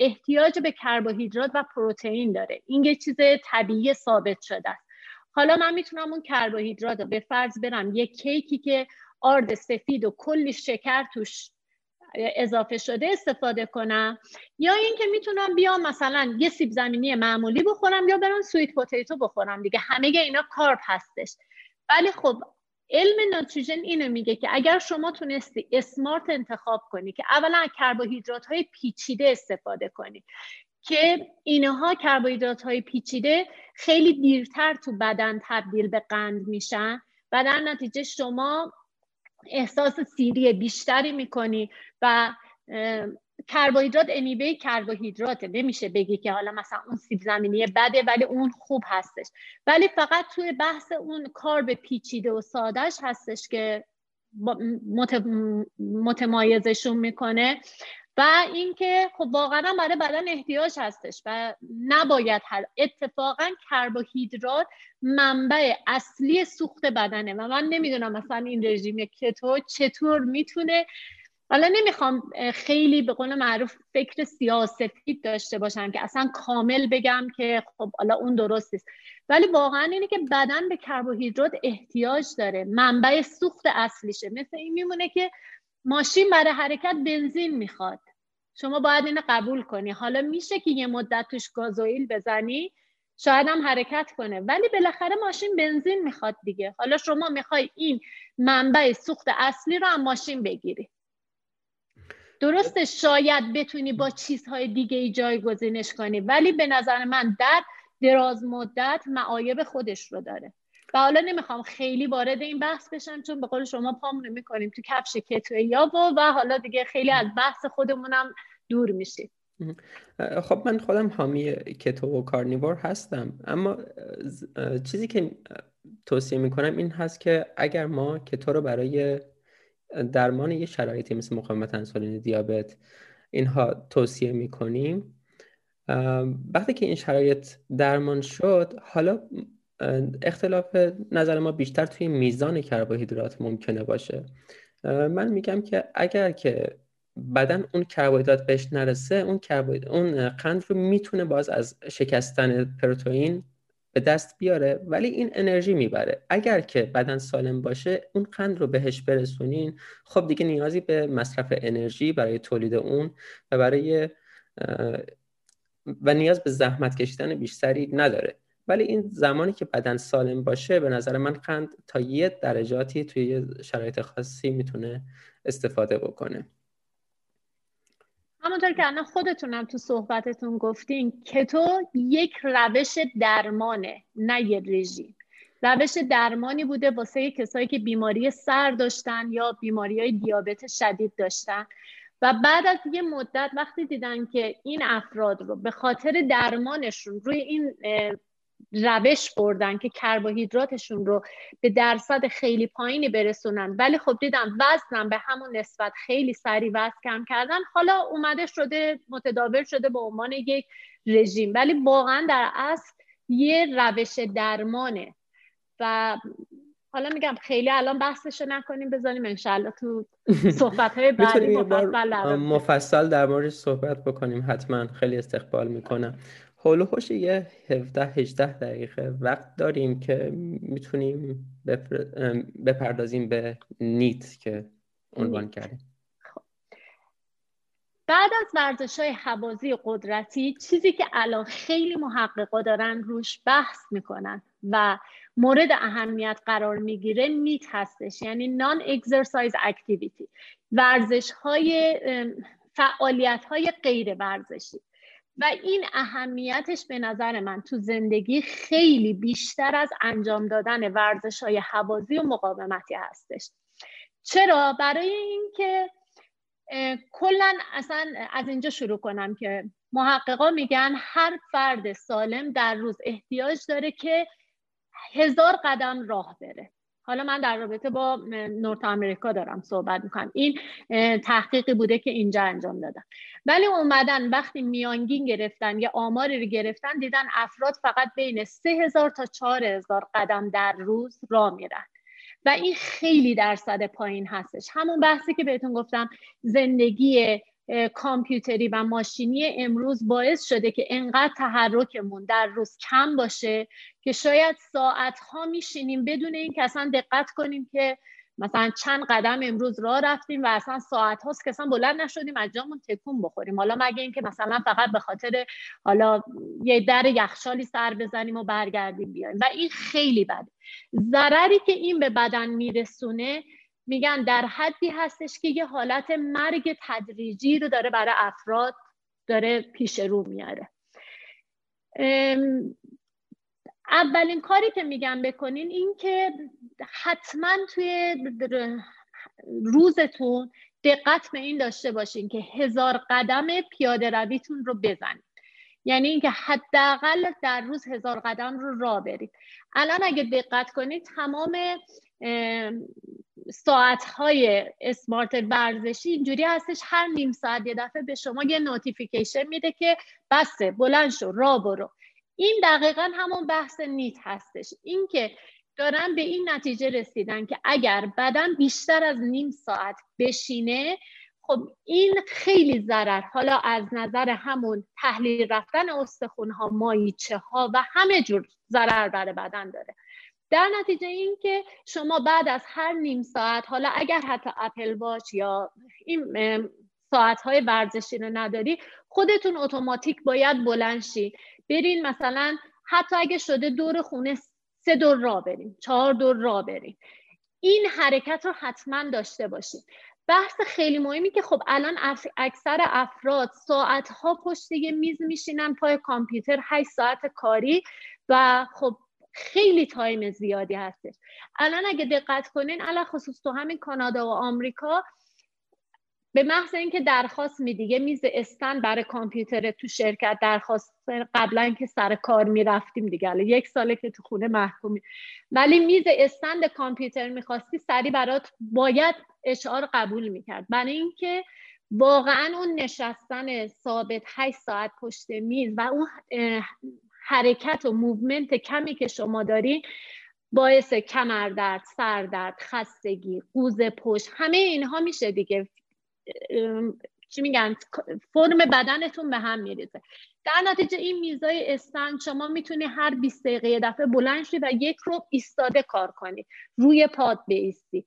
احتیاج به کربوهیدرات و پروتئین داره. این یه چیز طبیعی ثابت شده است. حالا من می‌تونم اون کربوهیدرات رو به فرض برم یه کیکی که آرد سفید و کلی شکر توش اضافه شده استفاده کنم یا اینکه می‌تونم بیام مثلا یه سیب زمینی معمولی بخورم یا برم سویت پوتیتو بخورم دیگه. همه اینا کارب هستش. ولی خب علم نوتریژن اینو میگه که اگر شما تونستی اسمارت انتخاب کنی که اولا کربوهیدرات های پیچیده استفاده کنی که اینها کربوهیدرات های پیچیده خیلی دیرتر تو بدن تبدیل به قند میشن و در نتیجه شما احساس سیری بیشتری می‌کنی و کربوهیدرات انیبه کربوهیدراته. نمیشه بگی که حالا مثلا اون سیب زمینی بده ولی اون خوب هستش. ولی فقط توی بحث اون کارب پیچیده و سادش هستش که متمایزشون می‌کنه. و اینکه خب واقعا برای بدن احتیاج هستش و نباید هر اتفاقا کربوهیدرات منبع اصلی سوخت بدنه. و من نمی‌دونم مثلا این رژیم کتو چطور می‌تونه حالا نمی‌خوام خیلی به قول معروف فکر سیاسفید داشته باشم که اصلا کامل بگم که خب حالا اون درست است ولی واقعا اینه که بدن به کربوهیدرات احتیاج داره. منبع سوخت اصلیشه. مثل این میمونه که ماشین برای حرکت بنزین می‌خواد. شما باید اینو قبول کنی. حالا میشه که یه مدت توش گازوئیل بزنی شاید هم حرکت کنه. ولی بالاخره ماشین بنزین می‌خواد دیگه. حالا شما می‌خوای این منبع سوخت اصلی رو هم ماشین بگیری. درسته شاید بتونی با چیزهای دیگه ای جایگزینش کنی ولی به نظر من در دراز مدت معایب خودش رو داره. و حالا نمی‌خوام خیلی وارد این بحث بشم چون به قول شما پامونو می‌کنیم تو کفش کتویا و و حالا دیگه خیلی از بحث خودمونم دور میشیم. خب من خودم حامی کتو و کارنیور هستم. اما چیزی که توصیه می‌کنم این هست که اگر ما کتو رو برای درمان یه شرایطی مثل مقاومت انسولین دیابت اینها توصیه می‌کنیم وقتی که این شرایط درمان شد حالا اختلاف نظر ما بیشتر توی میزان کربوهیدرات ممکنه باشه. من میگم که اگر که بدن اون کربوهیدرات بهش نرسه اون اون قند رو می‌تونه باز از شکستن پروتئین به دست بیاره ولی این انرژی می‌بره. اگر که بدن سالم باشه اون قند رو بهش برسونین خب دیگه نیازی به مصرف انرژی برای تولید اون و برای و نیاز به زحمت کشیدن بیشتری نداره. ولی این زمانی که بدن سالم باشه به نظر من قند تا یه درجاتی توی شرایط خاصی می‌تونه استفاده بکنه. همونطور که الان خودتونم تو صحبتتون گفتین کتو یک روش درمانه نه یه رژیم. روش درمانی بوده واسه کسایی که بیماری سر داشتن یا بیماری های دیابت شدید داشتن. و بعد از یه مدت وقتی دیدن که این افراد رو به خاطر درمانشون روی این روش بردن که کربوهیدراتشون رو به درصد خیلی پایینی برسونن. ولی خب دیدم وزنم به همون نسبت خیلی سریع وزن کم کردن. حالا اومده شده متداول شده به عنوان یک رژیم. ولی واقعا در اصل یه روش درمانه. و حالا میگم خیلی الان بحثشو نکنیم بذاریم انشالله تو صحبت های بعدی مفصل, مفصل در موردش صحبت بکنیم. حتما خیلی استقبال می‌کنم. حول خوش یه 17 18 دقیقه وقت داریم که می‌تونیم بپردازیم به نیت که عنوان کردیم خب. بعد از ورزش های حوازی قدرتی چیزی که الان خیلی محققا دارن روش بحث می‌کنن و مورد اهمیت قرار می‌گیره میت هستش یعنی نان اکسرسایز اکتیویتی ورزش های فعالیت های غیر ورزشی. و این اهمیتش به نظر من تو زندگی خیلی بیشتر از انجام دادن ورزش های حوازی و مقاومتی هستش چرا؟ برای اینکه کلا اصلا از اینجا شروع کنم که محققا میگن هر فرد سالم در روز احتیاج داره که هزار قدم راه بره حالا من در رابطه با نورت آمریکا دارم صحبت می‌کنم. این تحقیقی بوده که اینجا انجام دادن. ولی اومدن وقتی میانگین گرفتن یا آماری رو گرفتن دیدن افراد فقط بین سه هزار تا چهار هزار قدم در روز راه میرن. و این خیلی درصد پایین هستش. همون بحثی که بهتون گفتم زندگی کامپیوتری و ماشینی امروز باعث شده که انقدر تحرکمون در روز کم باشه که شاید ساعت ها میشینیم بدون اینکه اصلا دقت کنیم که مثلا چند قدم امروز راه رفتیم و اصلا ساعت هاست که اصلا بلند نشدیم از جامون تکون بخوریم. حالا مگه اینکه مثلا فقط به خاطر حالا یه در یخچالی سر بزنیم و برگردیم بیایم. و این خیلی بده. ضرری که این به بدن میرسونه میگن در حدی هستش که یه حالت مرگ تدریجی رو داره برای افراد داره پیش رو میاره. اولین کاری که میگم بکنین این که حتما توی روزتون دقت به این داشته باشین که هزار قدم پیاده رویتون رو بزنید. یعنی اینکه حداقل در روز هزار قدم رو راه برید. الان اگه دقت کنید تمام ساعت های اسمارت ورزشی اینجوری هستش هر نیم ساعت یه دفعه به شما یه نوتیفیکیشن میده که بسه بلند شو را برو. این دقیقا همون بحث نیت هستش. اینکه دارن به این نتیجه رسیدن که اگر بدن بیشتر از نیم ساعت بشینه خب این خیلی ضرر. حالا از نظر همون تحلیل رفتن استخون ها مایچه ها و همه جور ضرر برای بدن داره. در نتیجه این که شما بعد از هر نیم ساعت حالا اگر حتی اپل واچ یا این ساعت های ورزشی رو نداری خودتون اتوماتیک باید بلند برین مثلا حتی اگه شده دور خونه سه دور را بریم چهار دور را بریم این حرکت رو حتما داشته باشید بحث خیلی مهمی که خب الان اکثر افراد ساعت ها پشت یه میز میشینن پای کامپیوتر 8 ساعت کاری و خب خیلی تایم زیادی هستش. الان اگه دقت کنین الان خصوص تو همین کانادا و آمریکا به محض اینکه درخواست میدی یه میز استن برای کامپیوتر تو شرکت درخواست قبلا که سر کار می‌رفتیم دیگه. یک ساله که تو خونه محکومی. ولی میز استند کامپیوتر می‌خواستی سری برات باید اشعار قبول می‌کرد. برای اینکه واقعا اون نشستن ثابت 8 ساعت پشت میز و اون حرکت و movement کمی که شما دارین باعث کمردرد، سردرد، خستگی، قوز پشت همه اینها میشه دیگه. چی میگن؟ فرم بدنتون به هم میریزه. در نتیجه این میزای stand شما می‌تونی هر 20 دقیقه دفعه بلند شی و یک رو ایستاده کار کنی. روی پات بایستی.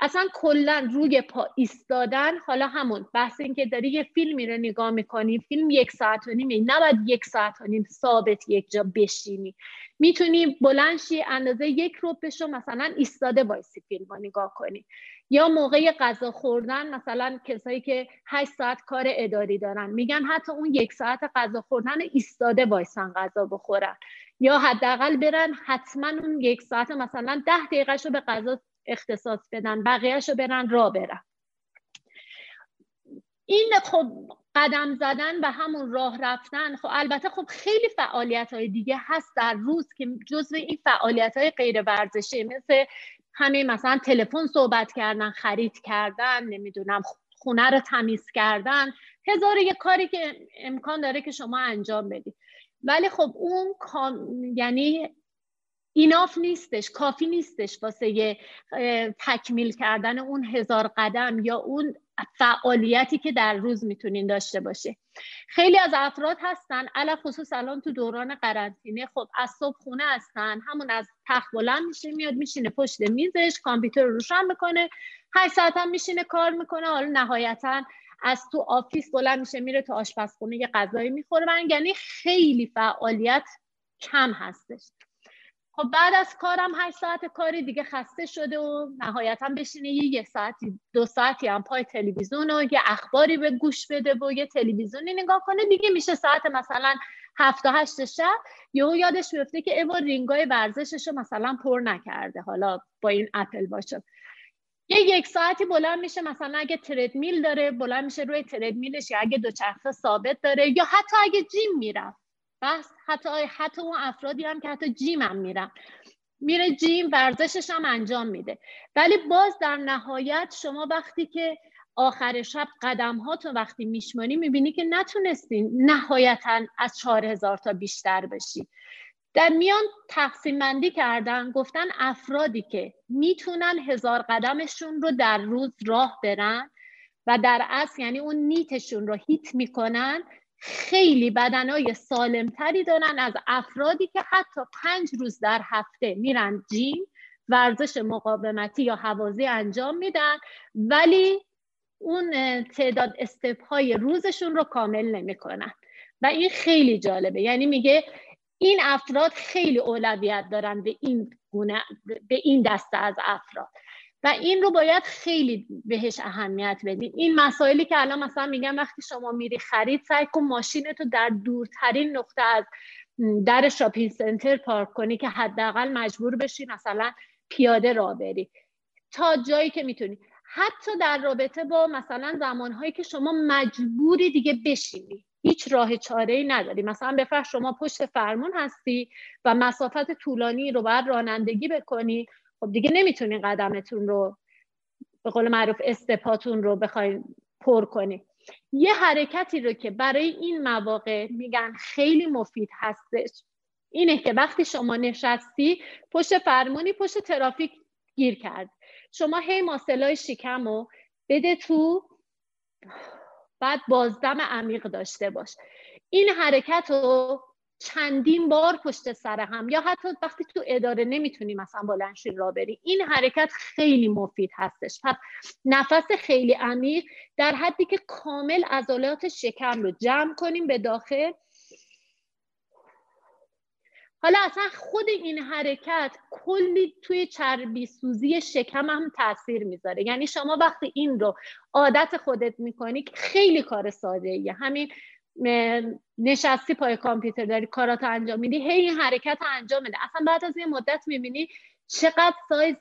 اصلا کلا روی پا ایستادن حالا همون بحث این که داری یه فیلمی رو نگاه می‌کنی فیلم یک ساعت و نیمه نباید یک ساعت و نیم ثابت یک جا بشینی. می‌تونی بلنشی اندازه یک رو بشو مثلا ایستاده وایسی فیلم رو نگاه کنی. یا موقع غذا خوردن مثلا کسایی که 8 ساعت کار اداری دارن میگن حتی اون یک ساعت غذا خوردن ایستاده وایسن غذا بخورن. یا حداقل برن حتما اون یک ساعت مثلا ده دقیقه رو به غذا اختصاص بدن بقیهش رو برن را برن. این خب قدم زدن و همون راه رفتن خب البته خب خیلی فعالیت های دیگه هست در روز که جزو این فعالیت های غیر ورزشی مثل همه مثلا تلفن صحبت کردن خرید کردن نمی‌دونم خونه رو تمیز کردن. هزار یه کاری که امکان داره که شما انجام بدید ولی خب اون یعنی ایناف نیستش کافی نیستش واسه تکمیل کردن اون هزار قدم یا اون فعالیتی که در روز می‌تونین داشته باشه. خیلی از افراد هستن علا خصوص الان تو دوران قرنطینه خب از صبح خونه هستن همون از تخت بلند میشه میاد میشینه پشت میزش کامپیوتر رو روشن می‌کنه هشت ساعت هم میشینه کار می‌کنه حالا نهایتا از تو office بلند میشه میره تو آشپزخونه یه غذایی می‌خوره. من یعنی خیلی فعالیت کم هستش. خب بعد از کارم هشت ساعت کاری دیگه خسته شده و نهایتا بشینه یه, یه ساعتی دو ساعتی هم پای تلویزیون و یه اخباری به گوش بده و یه تلویزیونی نگاه کنه. دیگه میشه ساعت مثلا هفت و هشت شب. یهو یادش میفته که ایوا رینگای ورزشش رو مثلا پر نکرده. حالا با این Apple Watch ه. یه یک ساعتی بلند میشه مثلا اگه تردمیل داره بلند میشه روی تردمیلش یا اگه دوچرخه ثابت داره یا حتی اگه جیم می‌رفت. بس حتی حتی اون افرادی هم که حتی جیم هم میرن. میره جیم ورزشش هم انجام میده. ولی باز در نهایت شما وقتی که آخر شب قدم هاتون وقتی میشمانی می‌بینی که نتونستین نهایتا از چهار هزار تا بیشتر بشی. در میان تقسیم بندی کردن گفتن افرادی که می‌تونن هزار قدمشون رو در روز راه برن و در اصل یعنی اون نیتشون رو هیت می‌کنن خیلی بدنهای سالمتری دارن از افرادی که حتی پنج روز در هفته میرن جیم ورزش مقاومتی یا حوازی انجام میدن ولی اون تعداد استپ های روزشون رو کامل نمی‌کنن. و این خیلی جالبه. یعنی میگه این افراد خیلی اولویت دارن به این گونه به این دسته از افراد. و این رو باید خیلی بهش اهمیت بدین. این مسائلی که الان مثلا میگم وقتی شما میری خرید سعی کن ماشین تو در دورترین نقطه از در شاپینگ سنتر پارک کنی که حداقل مجبور بشی مثلا پیاده را بری. تا جایی که می‌تونی. حتی در رابطه با مثلا زمانهایی که شما مجبوری دیگه بشینی. هیچ راه چاره ای نداری. مثلا بفرش شما پشت فرمون هستی و مسافت طولانی رو باید رانندگی بکنی. خب دیگه نمی‌تونین قدمتون رو به قول معروف استپاتون رو بخواین پر کنی یه حرکتی رو که برای این مواقع میگن خیلی مفید هستش اینه که وقتی شما نشستی پشت فرمونی پشت ترافیک گیر کرد. شما هی ماسلای شکم رو بده تو بعد بازدم عمیق داشته باش. این حرکت رو چندین بار پشت سر هم یا حتی وقتی تو اداره نمی‌تونی مثلا بلنشین را بری این حرکت خیلی مفید هستش. پس نفس خیلی عمیق در حدی که کامل عضلات شکم رو جمع کنیم به داخل. حالا اصلا خود این حرکت کلی توی چربی سوزی شکم هم تاثیر می‌ذاره. یعنی شما وقتی این رو عادت خودت می‌کنی خیلی کار ساده ایه همین نشستی پای کامپیوتر داری کارات انجام میدی هی این حرکت انجام میده. اصلا بعد از یه مدت می‌بینی چقدر سایز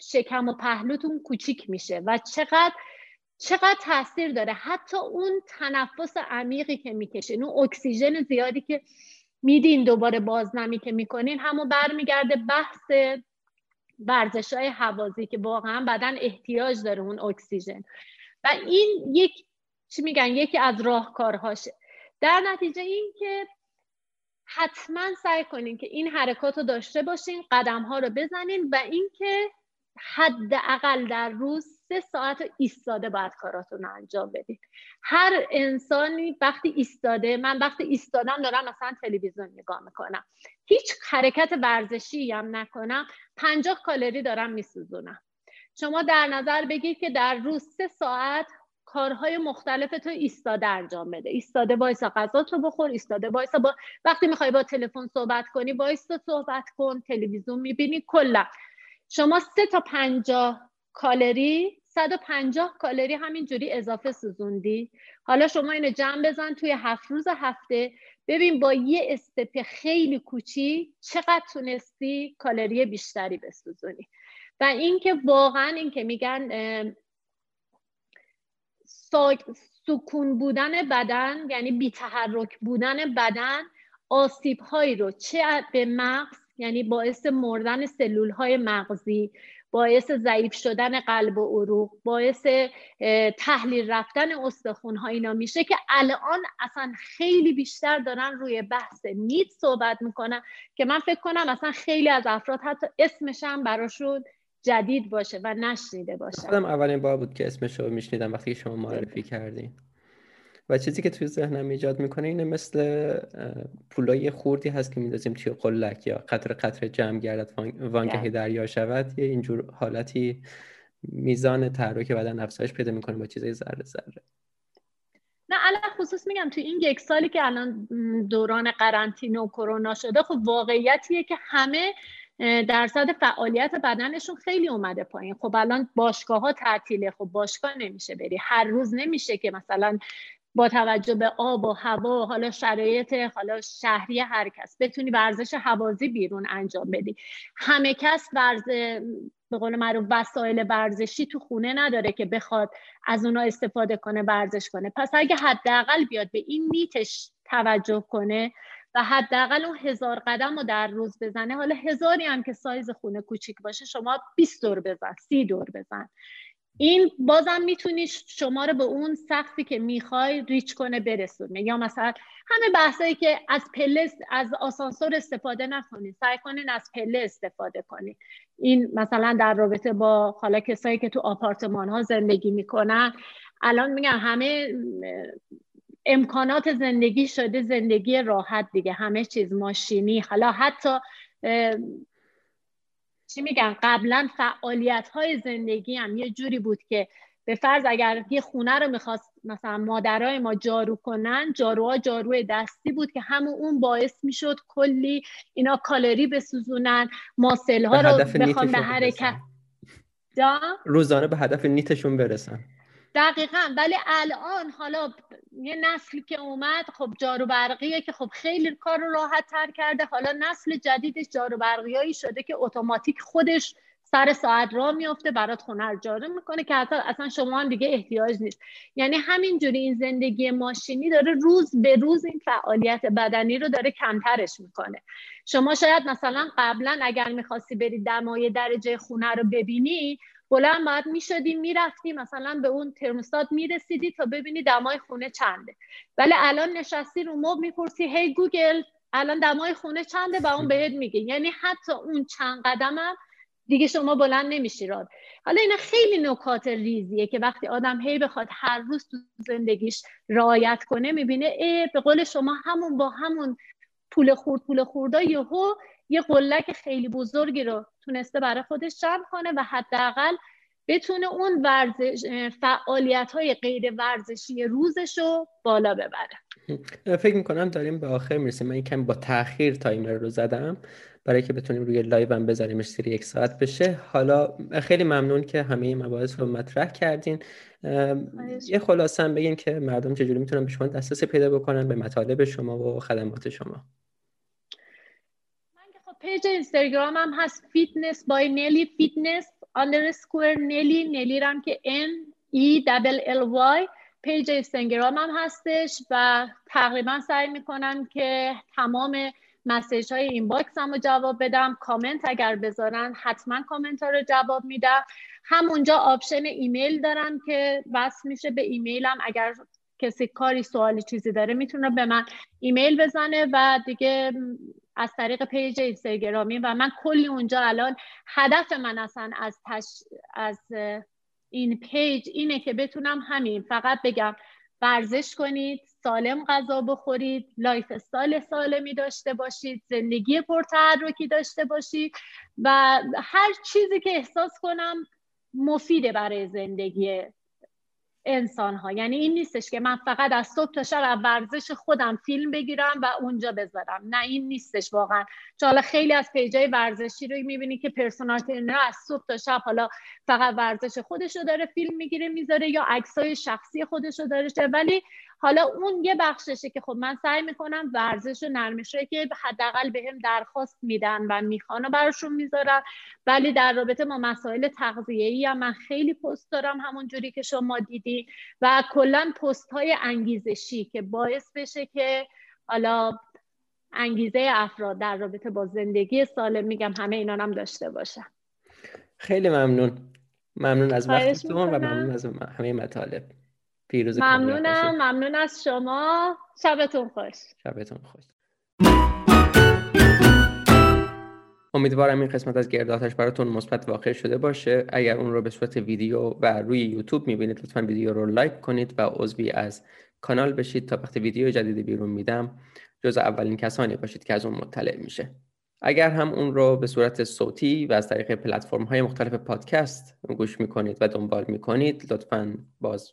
شکم و پهلوتون کوچیک میشه و چقدر چقدر تاثیر داره. حتی اون تنفس عمیقی که می‌کشین اون اکسیژن زیادی که میدین دوباره بازنمی که می‌کنین همون برمیگرده بحث ورزش های حوازی که واقعا بدن احتیاج داره اون اکسیژن. و این یک چی میگن یکی از راهکارهاشه در نتیجه این که حتما سعی کنین که این حرکات رو داشته باشین قدم ها رو بزنین و اینکه حداقل در روز سه ساعت ایستاده باید کاراتون انجام بدید هر انسانی وقتی ایستاده من وقتی ایستادم دارم مثلا تلویزیون نگاه می‌کنم. هیچ حرکت ورزشی هم نکنم پنجاه کالری دارم میسوزونم. شما در نظر بگید که در روز سه ساعت کارهای مختلف تو ایستاده انجام بده. ایستاده وایسا غذا تو بخور ایستاده وایسا با وقتی می‌خوای با تلفن صحبت کنی وایسا صحبت کن تلویزیون می‌بینی کلا. شما سه تا پنجاه کالری 150 کالری همینجوری اضافه سوزوندی. حالا شما اینو جمع بزن توی هفت روز هفته. ببین با یه استپ خیلی کوچی چقدر تونستی کالری بیشتری بسوزونی. و اینکه واقعا اینکه میگن سکون بودن بدن یعنی بیتحرک بودن بدن آسیب هایی رو چه به مغز یعنی باعث مردن سلول های مغزی باعث ضعیف شدن قلب و عروق باعث تحلیل رفتن استخون ها اینا میشه که الان اصلا خیلی بیشتر دارن روی بحث نیت صحبت می‌کنن که من فکر کنم اصلا خیلی از افراد حتی اسمش براشون جدید باشه و نشنیده باشه. خودم اولین بار بود که اسمش رو میشنیدم وقتی شما معرفی کردین. و چیزی که توی ذهنم ایجاد می‌کنه اینه مثل پولای خوردی هست که میندازیم توی قلک یا قطر قطر جمع گردد وانگهی دریا شود یه اینجور حالتی میزان تحرک بدن افزایش پیدا می‌کنه با چیزای ذره ذره. نه الان خصوص میگم توی این یک سالی که الان دوران قرنطینه و کرونا شده خب واقعیتیه که همه درصد فعالیت بدنشون خیلی اومده پایین. خب الان باشگاه ها تعطیله. خب باشگاه نمیشه بری. هر روز نمیشه که مثلا با توجه به آب و هوا حالا شرایط حالا شهری هر کس بتونی ورزش حوازی بیرون انجام بدی. همه کس ورز به قول معروف وسایل ورزشی تو خونه نداره که بخواد از اونا استفاده کنه ورزش کنه. پس اگه حداقل بیاد به این نیتش توجه کنه و حداقل اون هزار قدم رو در روز بزنه. حالا هزاری هم که سایز خونه کوچیک باشه شما 20 دور بزن سی دور بزن. این بازم می‌تونی شما رو به اون سقفی که می‌خوای ریچ کنه برسونه. یا مثلا همه بحثایی که از پله از آسانسور استفاده نکنید سعی کنین از پله استفاده کنید این مثلا در رابطه با حالا کسایی که تو آپارتمان ها زندگی می‌کنن الان میگم همه امکانات زندگی شده زندگی راحت دیگه. همه چیز ماشینی. حالا حتی چی میگن؟ قبلا فعالیت های زندگی هم یه جوری بود که به فرض اگر یه خونه رو می‌خواست مثلا مادرای ما جارو کنن جاروها جارو دستی بود که همون اون باعث می‌شد کلی اینا کالری بسوزونن ماسل ها رو بخوان به حرکت روزانه به هدف نیتشون برسن. دقیقا. ولی الان حالا یه نسلی که اومد خب جارو برقیه که خب خیلی کار رو راحت تر کرده. حالا نسل جدیدش جارو برقیایی شده که اتوماتیک خودش سر ساعت را میفته برات خونه رو جارو می‌کنه که حتی اصلا شما هم دیگه احتیاج نیست. یعنی همینجوری این زندگی ماشینی داره روز به روز این فعالیت بدنی رو داره کمترش می‌کنه. شما شاید مثلا قبلا اگر می‌خواستی بری دمای درجه خونه رو ببینی بلند باید می‌شدی می‌رفتی مثلا به اون ترموستات می‌رسیدی تا ببینی دمای خونه چنده. ولی الان نشستی رو موب می‌پرسی هی گوگل الان دمای خونه چنده؟ و اون بهت میگه. یعنی حتی اون چند قدمم دیگه شما بلند نمیشی راد. حالا اینا خیلی نکات ریزیه که وقتی آدم هی بخواد هر روز تو زندگیش رعایت کنه می‌بینه ای به قول شما همون با همون پول خورد پول خوردا یهو یه قلک خیلی بزرگی رو تونسته برای خودش جمع کنه و حداقل بتونه اون ورزش فعالیت های غیر ورزشی روزش رو بالا ببره. فکر می‌کنم داریم به آخر می‌رسیم. من کمی با تاخیر تایمر رو زدم برای که بتونیم روی live هم بذاریمش سری یک ساعت بشه. حالا خیلی ممنون که همه این مباحث رو مطرح کردین. یه خلاصه هم بگین که مردم چجوری می‌تونن به شما دسترسی پیدا بکنن به مطالب شما و خدمات شما. page اینستاگرام هم هست. fitness by Nelly fitness underscore Nelly Nelly هم که N E double L Y. page اینستاگرام هم هستش و تقریبا سعی می‌کنم که تمام message های inbox هم رو جواب بدم. کامنت اگر بذارن حتما کامنت ها رو جواب میدم. همونجا option ایمیل دارم که وصل میشه به ایمیلم. اگر کسی کاری سوالی چیزی داره می‌تونه به من ایمیل بزنه و دیگه از طریق page اینستاگرامی و من کلی اونجا الان هدف من اصلا از از این page اینه که بتونم همین فقط بگم ورزش کنید سالم غذا بخورید lifestyle سالمی داشته باشید زندگی پرتحرکی داشته باشید و هر چیزی که احساس کنم مفیده برای زندگی انسان ها یعنی این نیستش که من فقط از صبح تا شب ورزش خودم فیلم بگیرم و اونجا بذارم. نه این نیستش واقعا. چون حالا خیلی از پیجای ورزشی رو می‌بینی که پرسونال ترینر از صبح تا شب حالا فقط ورزش خودش رو داره فیلم می‌گیره می‌ذاره یا عکسای شخصی خودش رو داره. ولی حالا اون یه بخششه که خب من سعی می‌کنم ورزش و نرمش که حداقل بهم درخواست میدن و می‌خوان و براشون می‌ذارم ولی در رابطه با مسائل تغذیه‌ای هم من خیلی پست دارم همون جوری که شما دیدی و کلا پست های انگیزشی که باعث بشه که حالا انگیزه افراد در رابطه با زندگی سالم میگم همه اینا هم داشته باشم خیلی ممنون. ممنون از وقتتون و ممنون از همه مطالب. پیروز ممنونم ممنون از شما. شبتون خوش. شبتون خوش. امیدوارم این قسمت از گرداتش براتون مثبت واقع شده باشه. اگر اون رو به صورت ویدیو و روی یوتیوب می‌بینید لطفا ویدیو رو like کنید و عضوی از کانال بشید تا وقتی ویدیو جدیدی بیرون میدم جز اولین کسانی باشید که از اون مطلع میشه. اگر هم اون رو به صورت صوتی و از طریق پلتفرم های مختلف پادکست گوش می‌کنید و دنبال می‌کنید لطفا باز